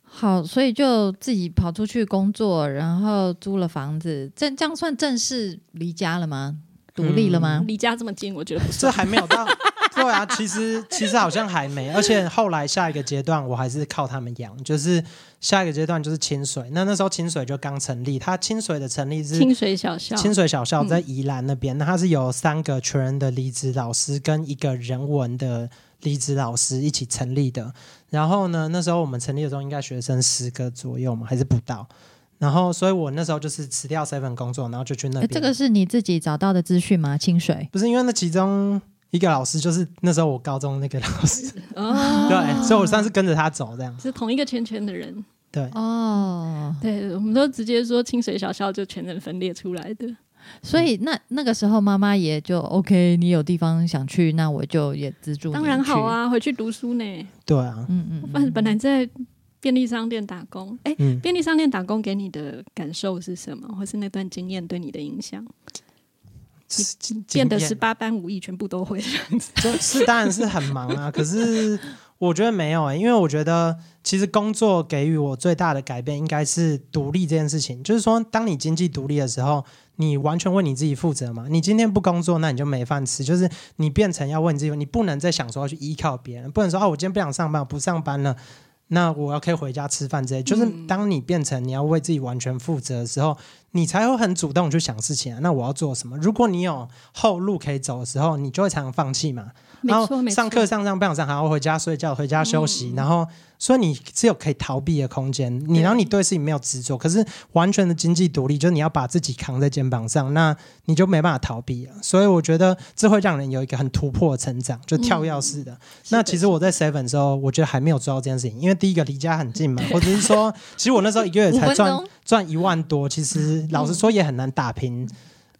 好，所以就自己跑出去工作，然后租了房子，这这样算正式离家了吗？独立了吗？离家这么近，我觉得不这算。还没有到。对啊，其实其实好像还没，而且后来下一个阶段我还是靠他们养，就是下一个阶段就是清水。那那时候清水就刚成立，它清水的成立是清水小校，清水小校在宜兰那边，那它是有三个全人的离职老师跟一个人文的离职老师一起成立的。然后呢，那时候我们成立的时候应该学生十个左右嘛，还是不到。然后，所以我那时候就是辞掉 seven 工作，然后就去那边。诶这个是你自己找到的资讯吗？清水不是因为那其中一个老师就是那时候我高中那个老师，哦，对，所以我算是跟着他走这样。是同一个圈圈的人。对，哦，对，我们都直接说清水小校就全人分裂出来的。所以那那个时候妈妈也就 OK，你有地方想去，那我就也资助你当然好。啊，回去读书呢。对啊，嗯嗯本本来在便利商店打工，哎、嗯，便利商店打工给你的感受是什么，或是那段经验对你的影响？变得十八般武艺全部都会这样子。就是当然是很忙啊，可是我觉得没有哎、因为我觉得其实工作给予我最大的改变应该是独立这件事情。就是说，当你经济独立的时候，你完全为你自己负责嘛。你今天不工作，那你就没饭吃。就是你变成要为你自己，你不能再想说要去依靠别人，不能说哦，我今天不想上班，我不上班了。那我要可以回家吃饭之类，就是当你变成你要为自己完全负责的时候，你才会很主动去想事情啊。那我要做什么？如果你有后路可以走的时候，你就会常常放弃嘛。然后。上课上上不想上，还要回家睡觉，回家休息，然后所以你只有可以逃避的空间。你然后你对事情没有执着，可是完全的经济独立，就是你要把自己扛在肩膀上，那你就没办法逃避了。所以我觉得这会让人有一个很突破的成长，就跳跃式的。那其实我在 Seven 的时候，我觉得还没有做到这件事情，因为第一个离家很近嘛，或者是说，其实我那时候一个月才赚赚一万多，其实老实说也很难打拼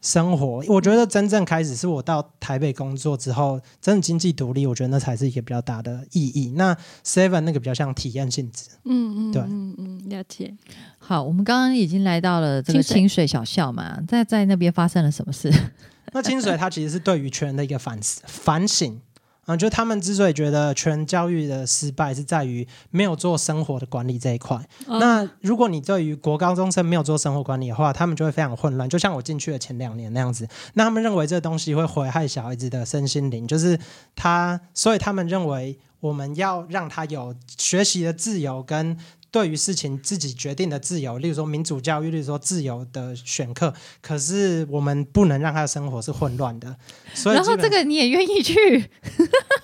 生活。我觉得真正开始是我到台北工作之后，真的经济独立，我觉得那才是一个比较大的意义。那 Seven 那个比较像体验性质，嗯嗯，对嗯嗯，了解。好，我们刚刚已经来到了这个清水小校嘛，在在那边发生了什么事？那清水它其实是对于全人的一个反思反省。啊、就他们之所以觉得全教育的失败是在于没有做生活的管理这一块。哦那如果你对于国高中生没有做生活管理的话，他们就会非常混乱，就像我进去的前两年那样子。那他们认为这个东西会毁害小孩子的身心灵，就是他，所以他们认为我们要让他有学习的自由跟。对于事情自己决定的自由，例如说民主教育，例如说自由的选课，可是我们不能让他的生活是混乱的。所以然后这个你也愿意去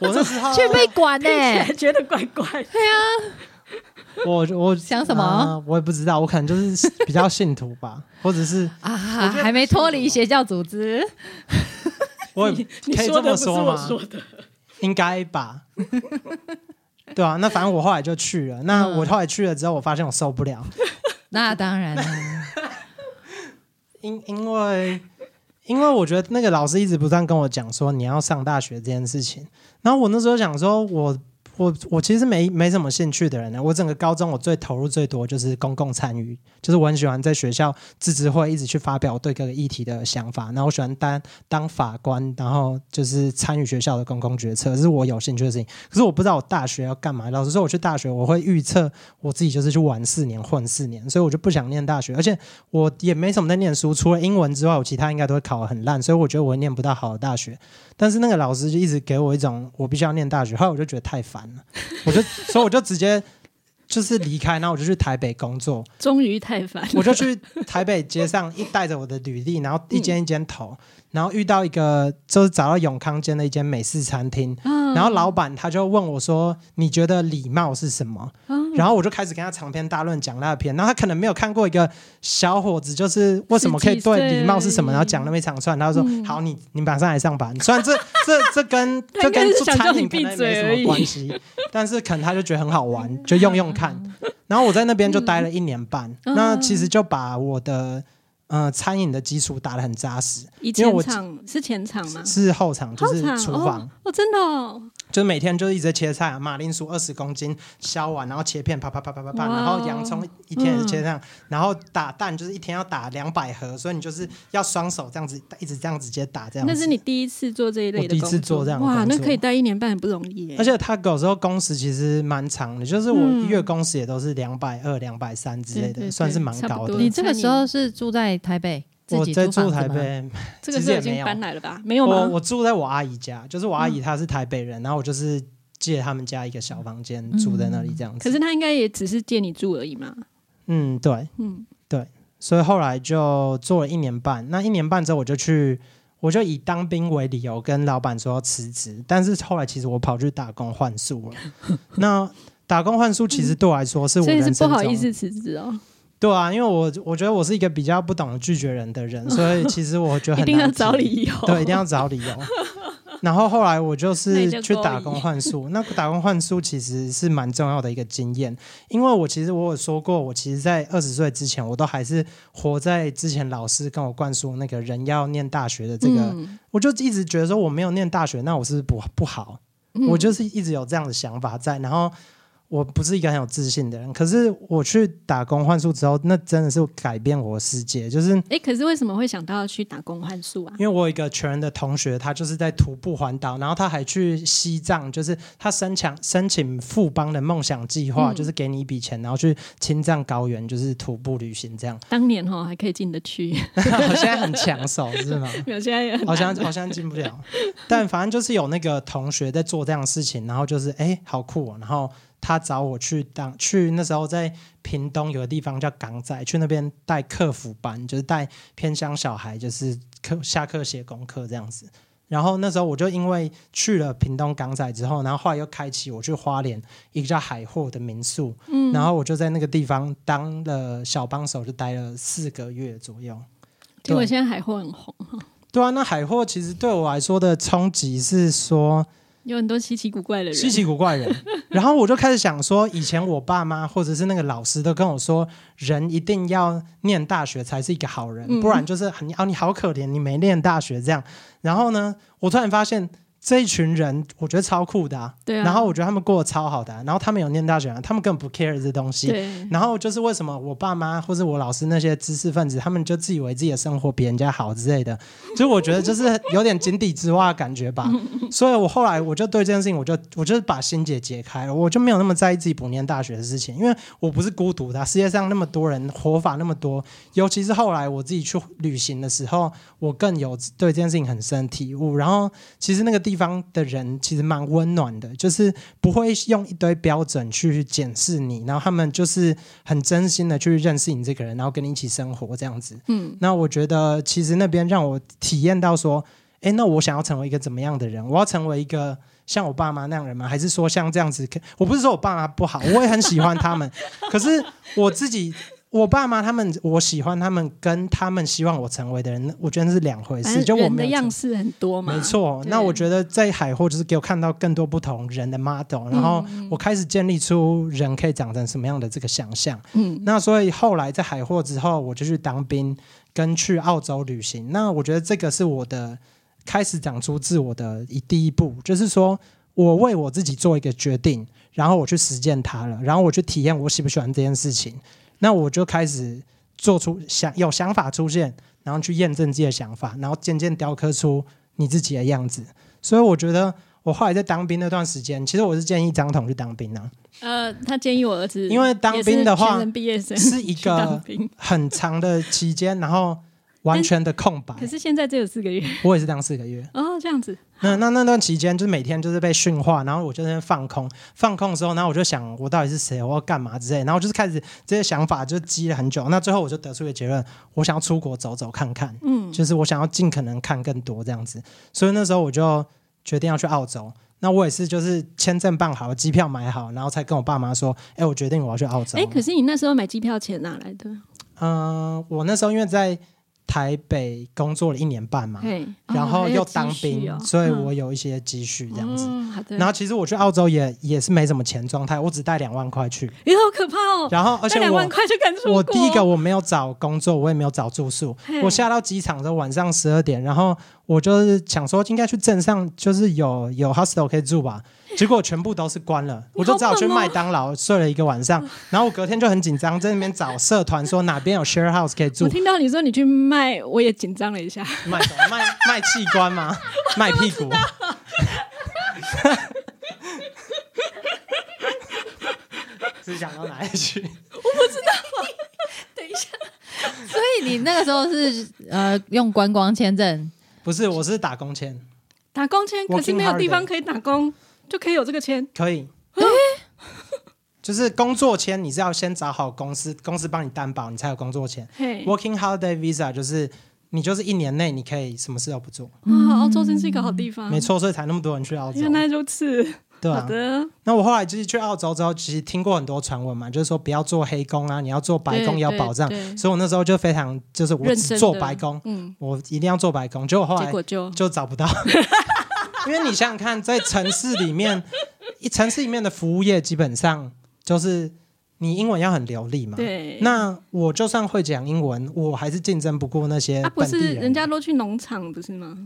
我那时候 去被管呢、觉得怪怪的。我我 想什么呃我也不知道，我可能就是比较信徒吧，或者是啊，还没脱离邪教组织，我也可以这么说吗？的。应该吧。对啊，那反正我后来就去了。那嗯我后来去了之后，我发现我受不了，那当然 了，因因为因为我觉得那个老师一直不断跟我讲说你要上大学这件事情，然后我那时候想说我。我我其实没没什么兴趣的人呢，我整个高中我最投入最多就是公共参与，就是我很喜欢在学校自治会一直去发表对各个议题的想法，然后我喜欢当当法官，然后就是参与学校的公共决策，这是我有兴趣的事情。可是我不知道我大学要干嘛。老实说，我去大学我会预测我自己就是去玩四年混四年，所以我就不想念大学，而且我也没什么在念书，除了英文之外，我其他应该都会考得很烂，所以我觉得我念不到好的大学。但是那个老师就一直给我一种我必须要念大学，后来我就觉得太烦了，我就所以我就直接就是离开，然后我就去台北工作，终于太烦了，我就去台北街上一带着我的履历，然后一间一间投，然后遇到一个就是找到永康间的一间美式餐厅，嗯。然后老板他就问我说：“你觉得礼貌是什么？”嗯。然后我就开始跟他长篇大论讲那篇，然后他可能没有看过一个小伙子，就是为什么可以对礼貌是什么，然后讲那么一长串，他就说：“嗯好，你你马上来上班。”虽然这这这跟他这跟餐你闭饮可能没什么关系，但是可能他就觉得很好玩，就用用看。然后我在那边就待了一年半，嗯。那其实就把我的呃餐饮的基础打得很扎实，以因为我前场是前场吗？是后场就是厨房。哦，哦真的哦，就是每天就是一直在切菜啊，马铃薯二十公斤削完，然后切片，啪啪啪啪啪啪，然后洋葱一天也是切这样，然后打蛋就是一天要打两百盒，所以你就是要双手这样子一直这样直接打这样。那是你第一次做这一类的我第一次工作做这样哇，那可以待一年半很不容易耶。而且他有时候工时其实蛮长的，就是我嗯月工时也都是两百二、两百三之类的，算是蛮高的。你这个时候是住在台北，自我在住台北，这个时候已经搬来了吧？没有我吗？我住在我阿姨家，就是我阿姨她是台北人，然后我就是借他们家一个小房间住在那里这样子。可是她应该也只是借你住而已嘛。嗯，对，嗯对，所以后来就做了一年半。那一年半之后，我就去，我就以当兵为理由跟老板说要辞职。但是后来其实我跑去打工换宿了。那打工换宿其实对我来说是我所以是不好意思辞职哦，对啊，因为我我觉得我是一个比较不懂得拒绝人的人，所以其实我觉得 一很难定要找理由。对，一定要找理由。然后后来我就是去打工换宿，那打工换宿其实是蛮重要的一个经验，因为我其实我有说过，我其实，在二十岁之前，我都还是活在之前老师跟我灌输那个人要念大学的这个，嗯我就一直觉得说我没有念大学，那我是不是不不好？嗯我就是一直有这样的想法在，然后我不是一个很有自信的人，可是我去打工换宿之后，那真的是改变我的世界，就是哎，可是为什么会想到去打工换宿啊？因为我有一个全人的同学，他就是在徒步环岛，然后他还去西藏，就是他申请申请富邦的梦想计划，嗯就是给你一笔钱，然后去青藏高原，就是徒步旅行这样。当年哈还可以进得去，我现在很抢手是吗？没有现在也很好像难好像进不了，但反正就是有那个同学在做这样的事情，然后就是哎，好酷哦！然后他找我去当去那时候在屏东有个地方叫港仔，去那边带客服班，就是带偏乡小孩，就是课下课写功课这样子。然后那时候我就因为去了屏东港仔之后，然后后来又开启我去花莲一个叫海货的民宿，嗯然后我就在那个地方当了小帮手，就待了四个月左右。结果对现在海货很红哈，对啊，那海货其实对我来说的冲击是说有很多稀奇古怪的人。稀奇古怪人，然后我就开始想说，以前我爸妈或者是那个老师都跟我说，人一定要念大学才是一个好人，嗯不然就是很哦你好可怜，你没念大学这样。然后呢，我突然发现这一群人，我觉得超酷的啊。对啊，然后我觉得他们过得超好的啊、然后他们有念大学啊，他们根本不 care 这东西。对，然后就是为什么我爸妈或者我老师那些知识分子，他们就自以为自己的生活比人家好之类的，就我觉得就是有点井底之蛙的感觉吧。所以我后来我就对这件事情，我就我就是把心结解开了，我就没有那么在意自己不念大学的事情，因为我不是孤独的啊、世界上那么多人，活法那么多，尤其是后来我自己去旅行的时候，我更有对这件事情很深体悟。然后其实那个地方的人其实蛮温暖的，就是不会用一堆标准去检视你，然后他们就是很真心的去认识你这个人，然后跟你一起生活这样子。嗯，那我觉得其实那边让我体验到说，诶，那我想要成为一个怎么样的人？我要成为一个像我爸妈那样人吗？还是说像这样子？我不是说我爸妈不好，我也很喜欢他们，可是我自己。我爸妈他们，我喜欢他们，跟他们希望我成为的人，我觉得那是两回事。就我没有成人的样式很多嘛，没错，那我觉得在海货就是给我看到更多不同人的 model，然后我开始建立出人可以长成什么样的这个想象。嗯，那所以后来在海货之后，我就去当兵，跟去澳洲旅行。那我觉得这个是我的开始长出自我的一第一步，就是说我为我自己做一个决定，然后我去实践它了，然后我去体验我喜不喜欢这件事情。那我就开始做出想有想法出现，然后去验证自己的想法，然后渐渐雕刻出你自己的样子。所以我觉得我后来在当兵那段时间，其实我是建议张彤去当兵啊，呃，他建议我儿子，因为当兵的话是一个，很长的期间，然后完全的空白可。是现在只有四个月我也是当四个月，哦，这样子，那那那段期间，就是每天就是被训话，然后我就在那边放空，放空的时候，然后我就想我到底是谁，我要干嘛之类，然后就是开始这些想法就积了很久。那最后我就得出一个结论，我想要出国走走看看，嗯，就是我想要尽可能看更多这样子。所以那时候我就决定要去澳洲。那我也是，就是签证办好，机票买好，然后才跟我爸妈说，哎，我决定我要去澳洲。哎，可是你那时候买机票钱哪来的？嗯、我那时候因为在台北工作了一年半嘛，然后哦又当兵，所以嗯我有一些积蓄这样子。然后其实我去澳洲也也是没什么钱状态，我只带两万块去。也好可怕哦，然后而且我两万块就敢出，我第一个我没有找工作，我也没有找住宿。我下到机场的晚上十二点，然后我就是想说应该去镇上，就是有有 hostel 可以住吧。结果全部都是关了，我就只好去麦当劳睡了一个晚上。然后我隔天就很紧张，在那边找社团说哪边有 share house 可以住我。听到你说你去卖，我也紧张了一下。卖什么？卖卖器官吗？卖屁股？是想到哪里去？所以你那个时候是呃用观光签证，不是，我是打工签，打工签，可是没有地方可以打工，就可以有这个签。可以。就是工作签，你是要先找好公司，公司帮你担保，你才有工作签。嘿，Working Holiday Visa 就是你就是一年内你可以什么事都不做，哇，澳洲真是一个好地方。没，错，所以才那么多人去澳洲原。来如此。对啊，好的，那我后来就是去澳洲之后，其实听过很多传闻嘛，就是说不要做黑工啊，你要做白工要保障。所以我那时候就非常就是我只做白工，嗯，我一定要做白工。结果后来就就找不到，因为你想想看，在城市里面，一城市里面的服务业基本上就是你英文要很流利嘛。对。那我就算会讲英文，我还是竞争不过那些啊，不本地人。是人家都去农场不是吗？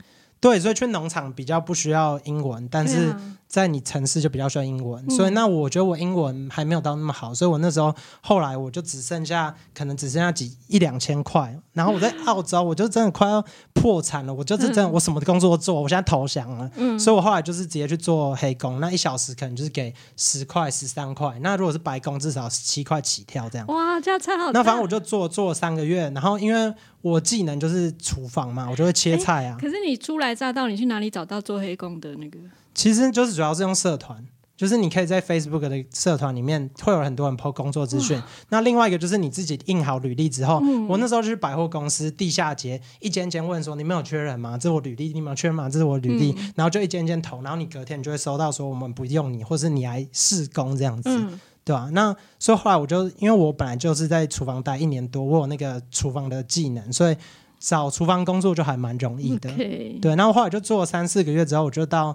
对，所以去农场比较不需要英文，但是在你城市就比较需要英文。嗯所以那我觉得我英文还没有到那么好，所以我那时候后来我就只剩下可能只剩下几一两千块，然后我在澳洲我就真的快要破产了，我就是真的、嗯我什么工作都做，我现在投降了。嗯，所以我后来就是直接去做黑工，那一小时可能就是给十块、十三块。那如果是白工，至少十七块起跳这样。哇，这样差好大。那反正我就做做了三个月，然后因为我技能就是厨房嘛，我就会切菜啊。可是你初来乍到，你去哪里找到做黑工的那个？其实就是主要是用社团，就是你可以在 Facebook 的社团里面会有很多人 po 工作资讯。那另外一个就是你自己印好履历之后，我那时候就去百货公司地下街一间间问说：“你们有缺人吗？这是我履历，你们有缺人吗？这是我履历。然后就一间间投，然后你隔天你就会收到说我们不用你，或是你来试工这样子。嗯，对吧、那所以后来我就因为我本来就是在厨房待一年多，我有那个厨房的技能，所以找厨房工作就还蛮容易的。对，然后后来就做了三四个月之后，我就到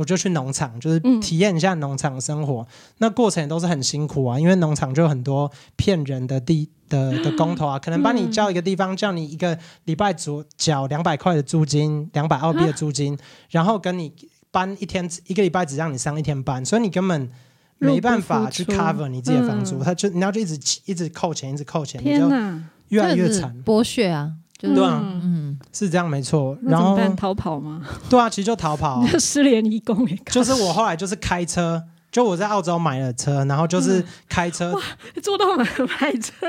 我就去农场，就是嗯。体验一下农场生活。那过程也都是很辛苦啊，因为农场就有很多骗人的地的的工头啊，可能帮你叫一个地方，叫你一个礼拜左缴两百块的租金，两百澳币的租金，然后跟你。搬一天一个礼拜只让你上一天班，所以你根本没办法去 cover 你自己的房租，嗯。他就你要就一直一直扣钱，一直扣钱，你就越来越惨。剥削啊，就是对啊。嗯嗯，是这样没错。然后？逃跑吗？对啊，其实就逃跑啊、失联移工 也就是我后来就是开车，就我在澳洲买了车，然后就是开车，做到买买车，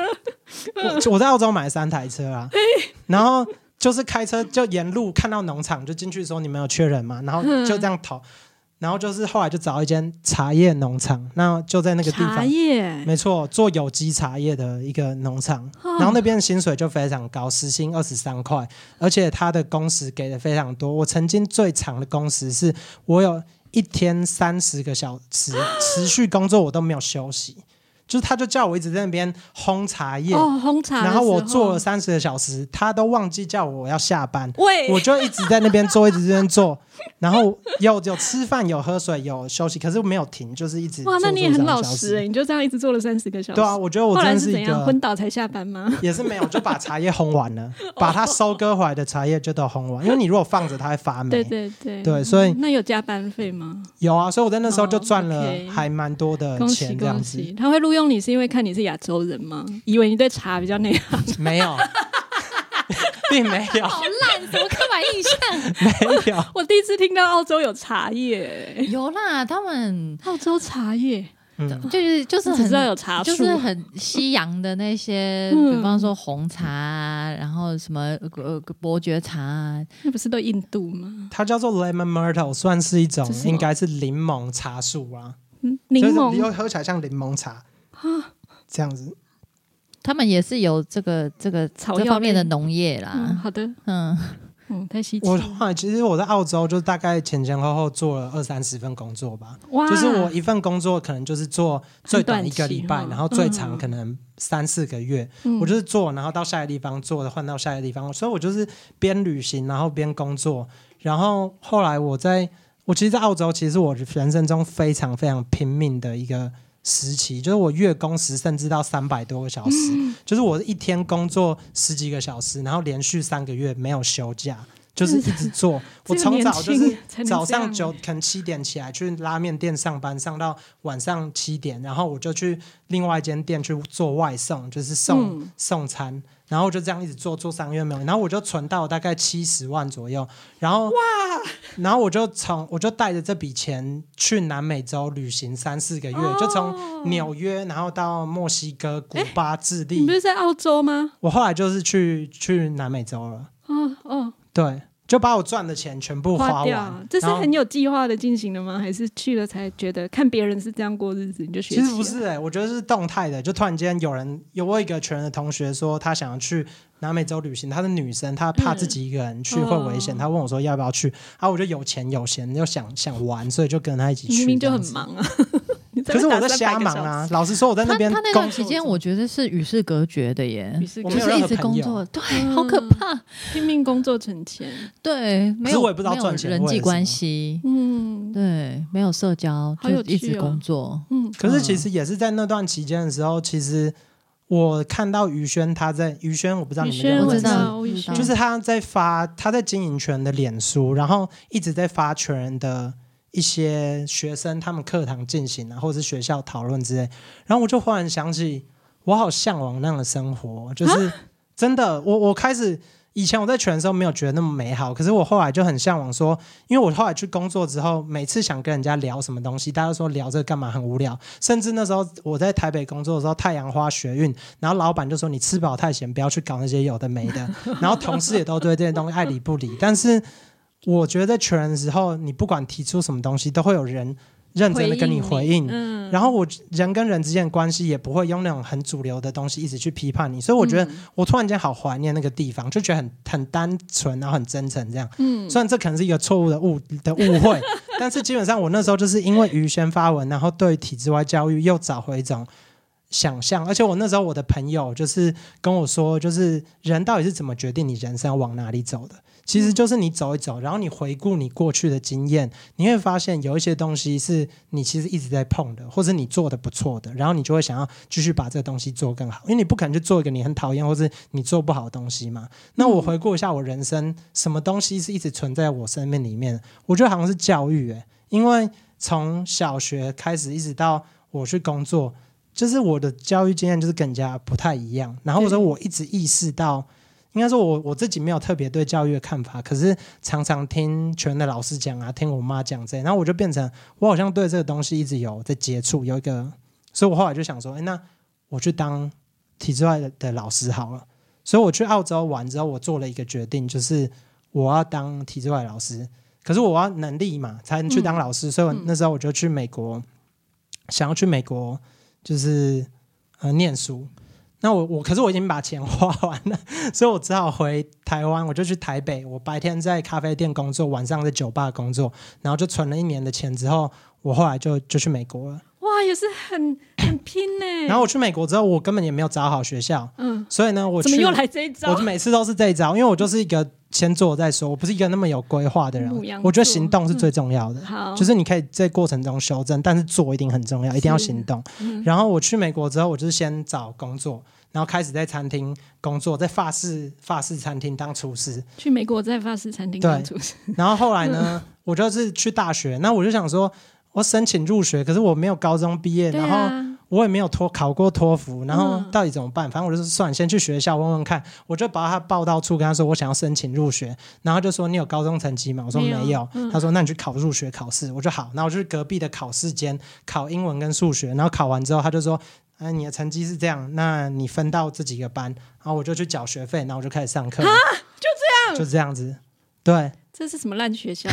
我我在澳洲买了三台车啊，然后就是开车就沿路看到农场就进去说你们有确认吗？然后就这样逃，然后就是后来就找一间茶叶农场，那就在那个地茶方。叶，没错，做有机茶叶的一个农场，哦然后那边的薪水就非常高，时薪二十三块，而且他的工时给的非常多。我曾经最长的工时是我有一天三十个小时持续工作，我都没有休息，就是他就叫我一直在那边烘茶叶，哦，烘茶然后我做了三十个小时，他都忘记叫我要下班，喂，我就一直在那边做，一直在那边做，然后有有吃饭，有喝水，有休息，可是没有停，就是一直哇，那你也很老实哎，时。你就这样一直做了三十个小时，对啊，我觉得我真是怎样？个昏倒才下班吗？也是没有，就把茶叶烘完了，把它收割回来的茶叶就都烘完，因为你如果放着它会发霉。对对对对所以那有加班费吗？有啊，所以我在那时候就赚哦了还蛮多的钱，这样子！他会录用你是因为看你是亚洲人吗？以为你对茶比较内行？没有，并没有，好烂，什么刻板印象？没有。我第一次听到澳洲有茶叶，有啦，他们澳洲茶叶。嗯，就是就是很只知道有茶树，就是很西洋的那些，嗯。比方说红茶啊，然后什么呃伯爵茶。啊，那不是都印度吗？它叫做 lemon myrtle，算是一种应该是柠檬茶树啊，嗯柠就是檬又喝起来像柠檬茶这样子。他们也是有这个这个这方面的类农业嗯，啦。好的，嗯，嗯，太稀奇。我的话其实我在澳洲就大概前前后后做了二三十份工作吧，哇。就是我一份工作可能就是做最短一个礼拜，然后最长嗯可能三四个月，嗯。我就是做，然后到下一个地方做的换到下一个地方，所以我就是边旅行然后边工作，然后后来我在我其实，在澳洲其实是我人生中非常非常拼命的一个时期，就是我月工时甚至到三百多个小时，就是我一天工作十几个小时，然后连续三个月没有休假。就是一直做，我这个从早就是早上九可能七点起来去拉面店上班，上到晚上七点，然后我就去另外一间店去做外送，就是送、嗯送餐，然后就这样一直做做三个月没有，然后我就存到大概七十万左右，然后哇，然后我就从我就带着这笔钱去南美洲旅行三四个月，就从纽约然后到墨西哥、古巴、智利。你不，是在澳洲吗？我后来就是去去南美洲了，哦哦，对，就把我赚的钱全部花花掉，，这是很有计划的进行的吗？还是去了才觉得看别人是这样过日子，你就学其？实不是哎、我觉得是动态的，就突然间有人有我一个全人的同学说他想要去南美洲旅行，她是女生，她怕自己一个人去会危险，哦她问我说要不要去，然后我就有钱有闲又想想玩，所以就跟她一起去。明明就很忙啊，可是会打300我在瞎忙啊！老实说，我在那边他他那工作段期间，我觉得是与世隔绝的耶我没有就是一直工作，对，嗯。好可怕，拼命工作存钱，对，没有我也不知道没有赚钱人际关系，嗯。对，没有社交，好有就一直工作，嗯，可是其实也是在那段期间的时候，其实我看到于轩他在于轩，我不知道你们认不认识就是他在发他在经营全的脸书，然后一直在发全人的一些学生他们课堂进行啊，或者是学校讨论之类。然后我就忽然想起，我好向往那样的生活，就是真的，我我开始。以前我在全的时候没有觉得那么美好，可是我后来就很向往说，因为我后来去工作之后，每次想跟人家聊什么东西，大家都说聊这个干嘛很无聊。甚至那时候我在台北工作的时候，太阳花学运，然后老板就说你吃饱太闲，不要去搞那些有的没的。然后同事也都对这些东西爱理不理。但是我觉得在全人的时候，你不管提出什么东西，都会有人认真的跟你回应。嗯，然后我人跟人之间的关系也不会用那种很主流的东西一直去批判你，所以我觉得嗯我突然间好怀念那个地方，就觉得很很单纯，然后很真诚这样。嗯虽然这可能是一个错误的误的误会，但是基本上我那时候就是因为于轩发文，然后对体制外教育又找回一种想象，而且我那时候我的朋友就是跟我说，就是人到底是怎么决定你人生要往哪里走的？其实就是你走一走，然后你回顾你过去的经验，你会发现有一些东西是你其实一直在碰的，或者你做的不错的，然后你就会想要继续把这个东西做更好，因为你不可能去做一个你很讨厌或是你做不好的东西嘛。那我回顾一下我人生，什么东西是一直存在我生命里面？我觉得好像是教育、欸，因为从小学开始一直到我去工作，就是我的教育经验就是跟人家不太一样。然后我说我一直意识到，应该说我我自己没有特别对教育的看法，可是常常听全的老师讲啊，听我妈讲这样，然后我就变成我好像对这个东西一直有在接触，有一个，所以我后来就想说，哎，那我去当体制外的的老师好了。所以我去澳洲玩之后，我做了一个决定，就是我要当体制外老师。可是我要能力嘛，才能去当老师。所以我那时候我就去美国，想要去美国就是呃念书。那我我可是我已经把钱 花完了，所以我只好回台湾。我就去台北，我白天在咖啡店工作，晚上在酒吧工作，然后就存了一年的钱之后，我后来就就去美国了。哇，也是很很拼呢。然后我去美国之后，我根本也没有找好学校，嗯，所以呢，我去怎么又来这一招我？每次都是这一招，因为我就是一个先做再说，我不是一个那么有规划的人。我觉得行动是最重要的，好，就是你可以在过程中修正，但是做一定很重要，一定要行动。嗯然后我去美国之后，我就是先找工作，然后开始在餐厅工作，在法式法式餐厅当厨师。去美国在法式餐厅当厨师，然后后来呢，我就是去大学，那我就想说，我申请入学，可是我没有高中毕业，对然后啊，我也没有托考过托福，然后嗯到底怎么办？反正我就是算，先去学校问问看。我就把他报到处跟他说我想要申请入学，然后他就说你有高中成绩吗？我说没有没有。嗯他说那你去考入学考试，我就好。然后我就去隔壁的考试间考英文跟数学，然后考完之后他就说。哎，你的成绩是这样，那你分到这几个班，然后我就去缴学费，然后我就开始上课。就这样，就这样子。对，这是什么烂学校？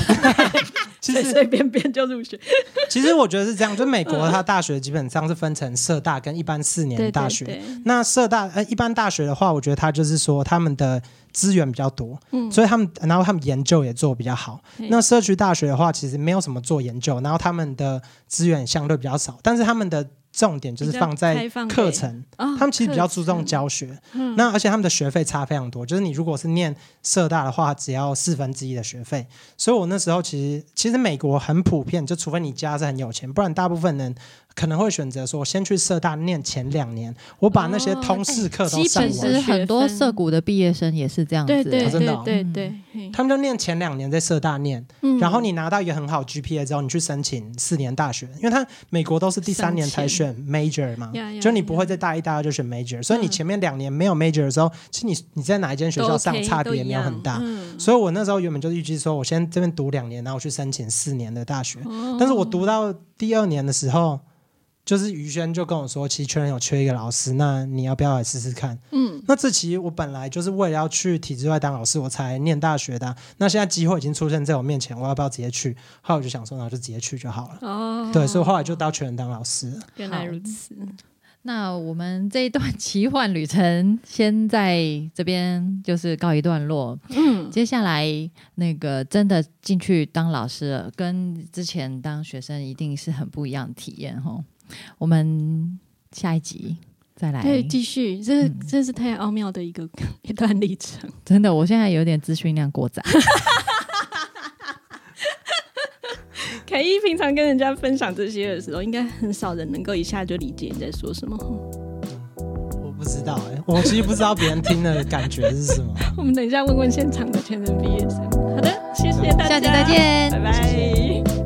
其实随随便便就入学，其实我觉得是这样，就美国它大学基本上是分成社大跟一般四年的大学。对对，那社大呃一般大学的话，我觉得它就是说他们的资源比较多，嗯所以他们然后他们研究也做比较好。那社区大学的话，其实没有什么做研究，然后他们的资源相对比较少，但是他们的重点就是放在课程，哦他们其实比较注重教学。嗯那而且他们的学费差非常多，就是你如果是念社大的话，只要四分之一的学费。所以我那时候其实其实美国很普遍，就除非你家是很有钱，不然大部分人可能会选择说先去社大念前两年，我把那些哦通识课都基上完。本是其实很多学分。涩谷的毕业生也是这样子、对对欸真的哦。对对他们就念前两年在社大念，嗯。然后你拿到一个很好 GPA 之后，你去申请四年大学，因为他美国都是第三年才选 major 嘛就你不会在大一、大二就选 major，所以你嗯前面两年没有 major 的时候，其实你你在哪一间学校上差别没有很大。嗯。所以我那时候原本就预计说，我先这边读两年，然后我去申请四年的大学。哦。但是我读到第二年的时候，就是于轩就跟我说，其实全人有缺一个老师，那你要不要来试试看？嗯，那这其实我本来就是为了要去体制外当老师，我才念大学的啊、那现在机会已经出现在我面前，我要不要直接去？后来我就想说，那就直接去就好了。哦，对，所以后来就到全人当老师。原来如此，那我们这一段 奇幻旅程先在这边就是告一段落。嗯，接下来那个真的进去当老师了，跟之前当学生一定是很不一样的体验哈。我们下一集再来。对，继续，这嗯真是太奥妙的一个一段历程。真的，我现在有点资讯量过载。凯伊平常跟人家分享这些的时候，应该很少人能够一下就理解你在说什么。我不知道哎、我其实不知道别人听的感觉是什么。我们等一下问问现场的全人毕业生。好的，谢谢大家，下期再见拜拜。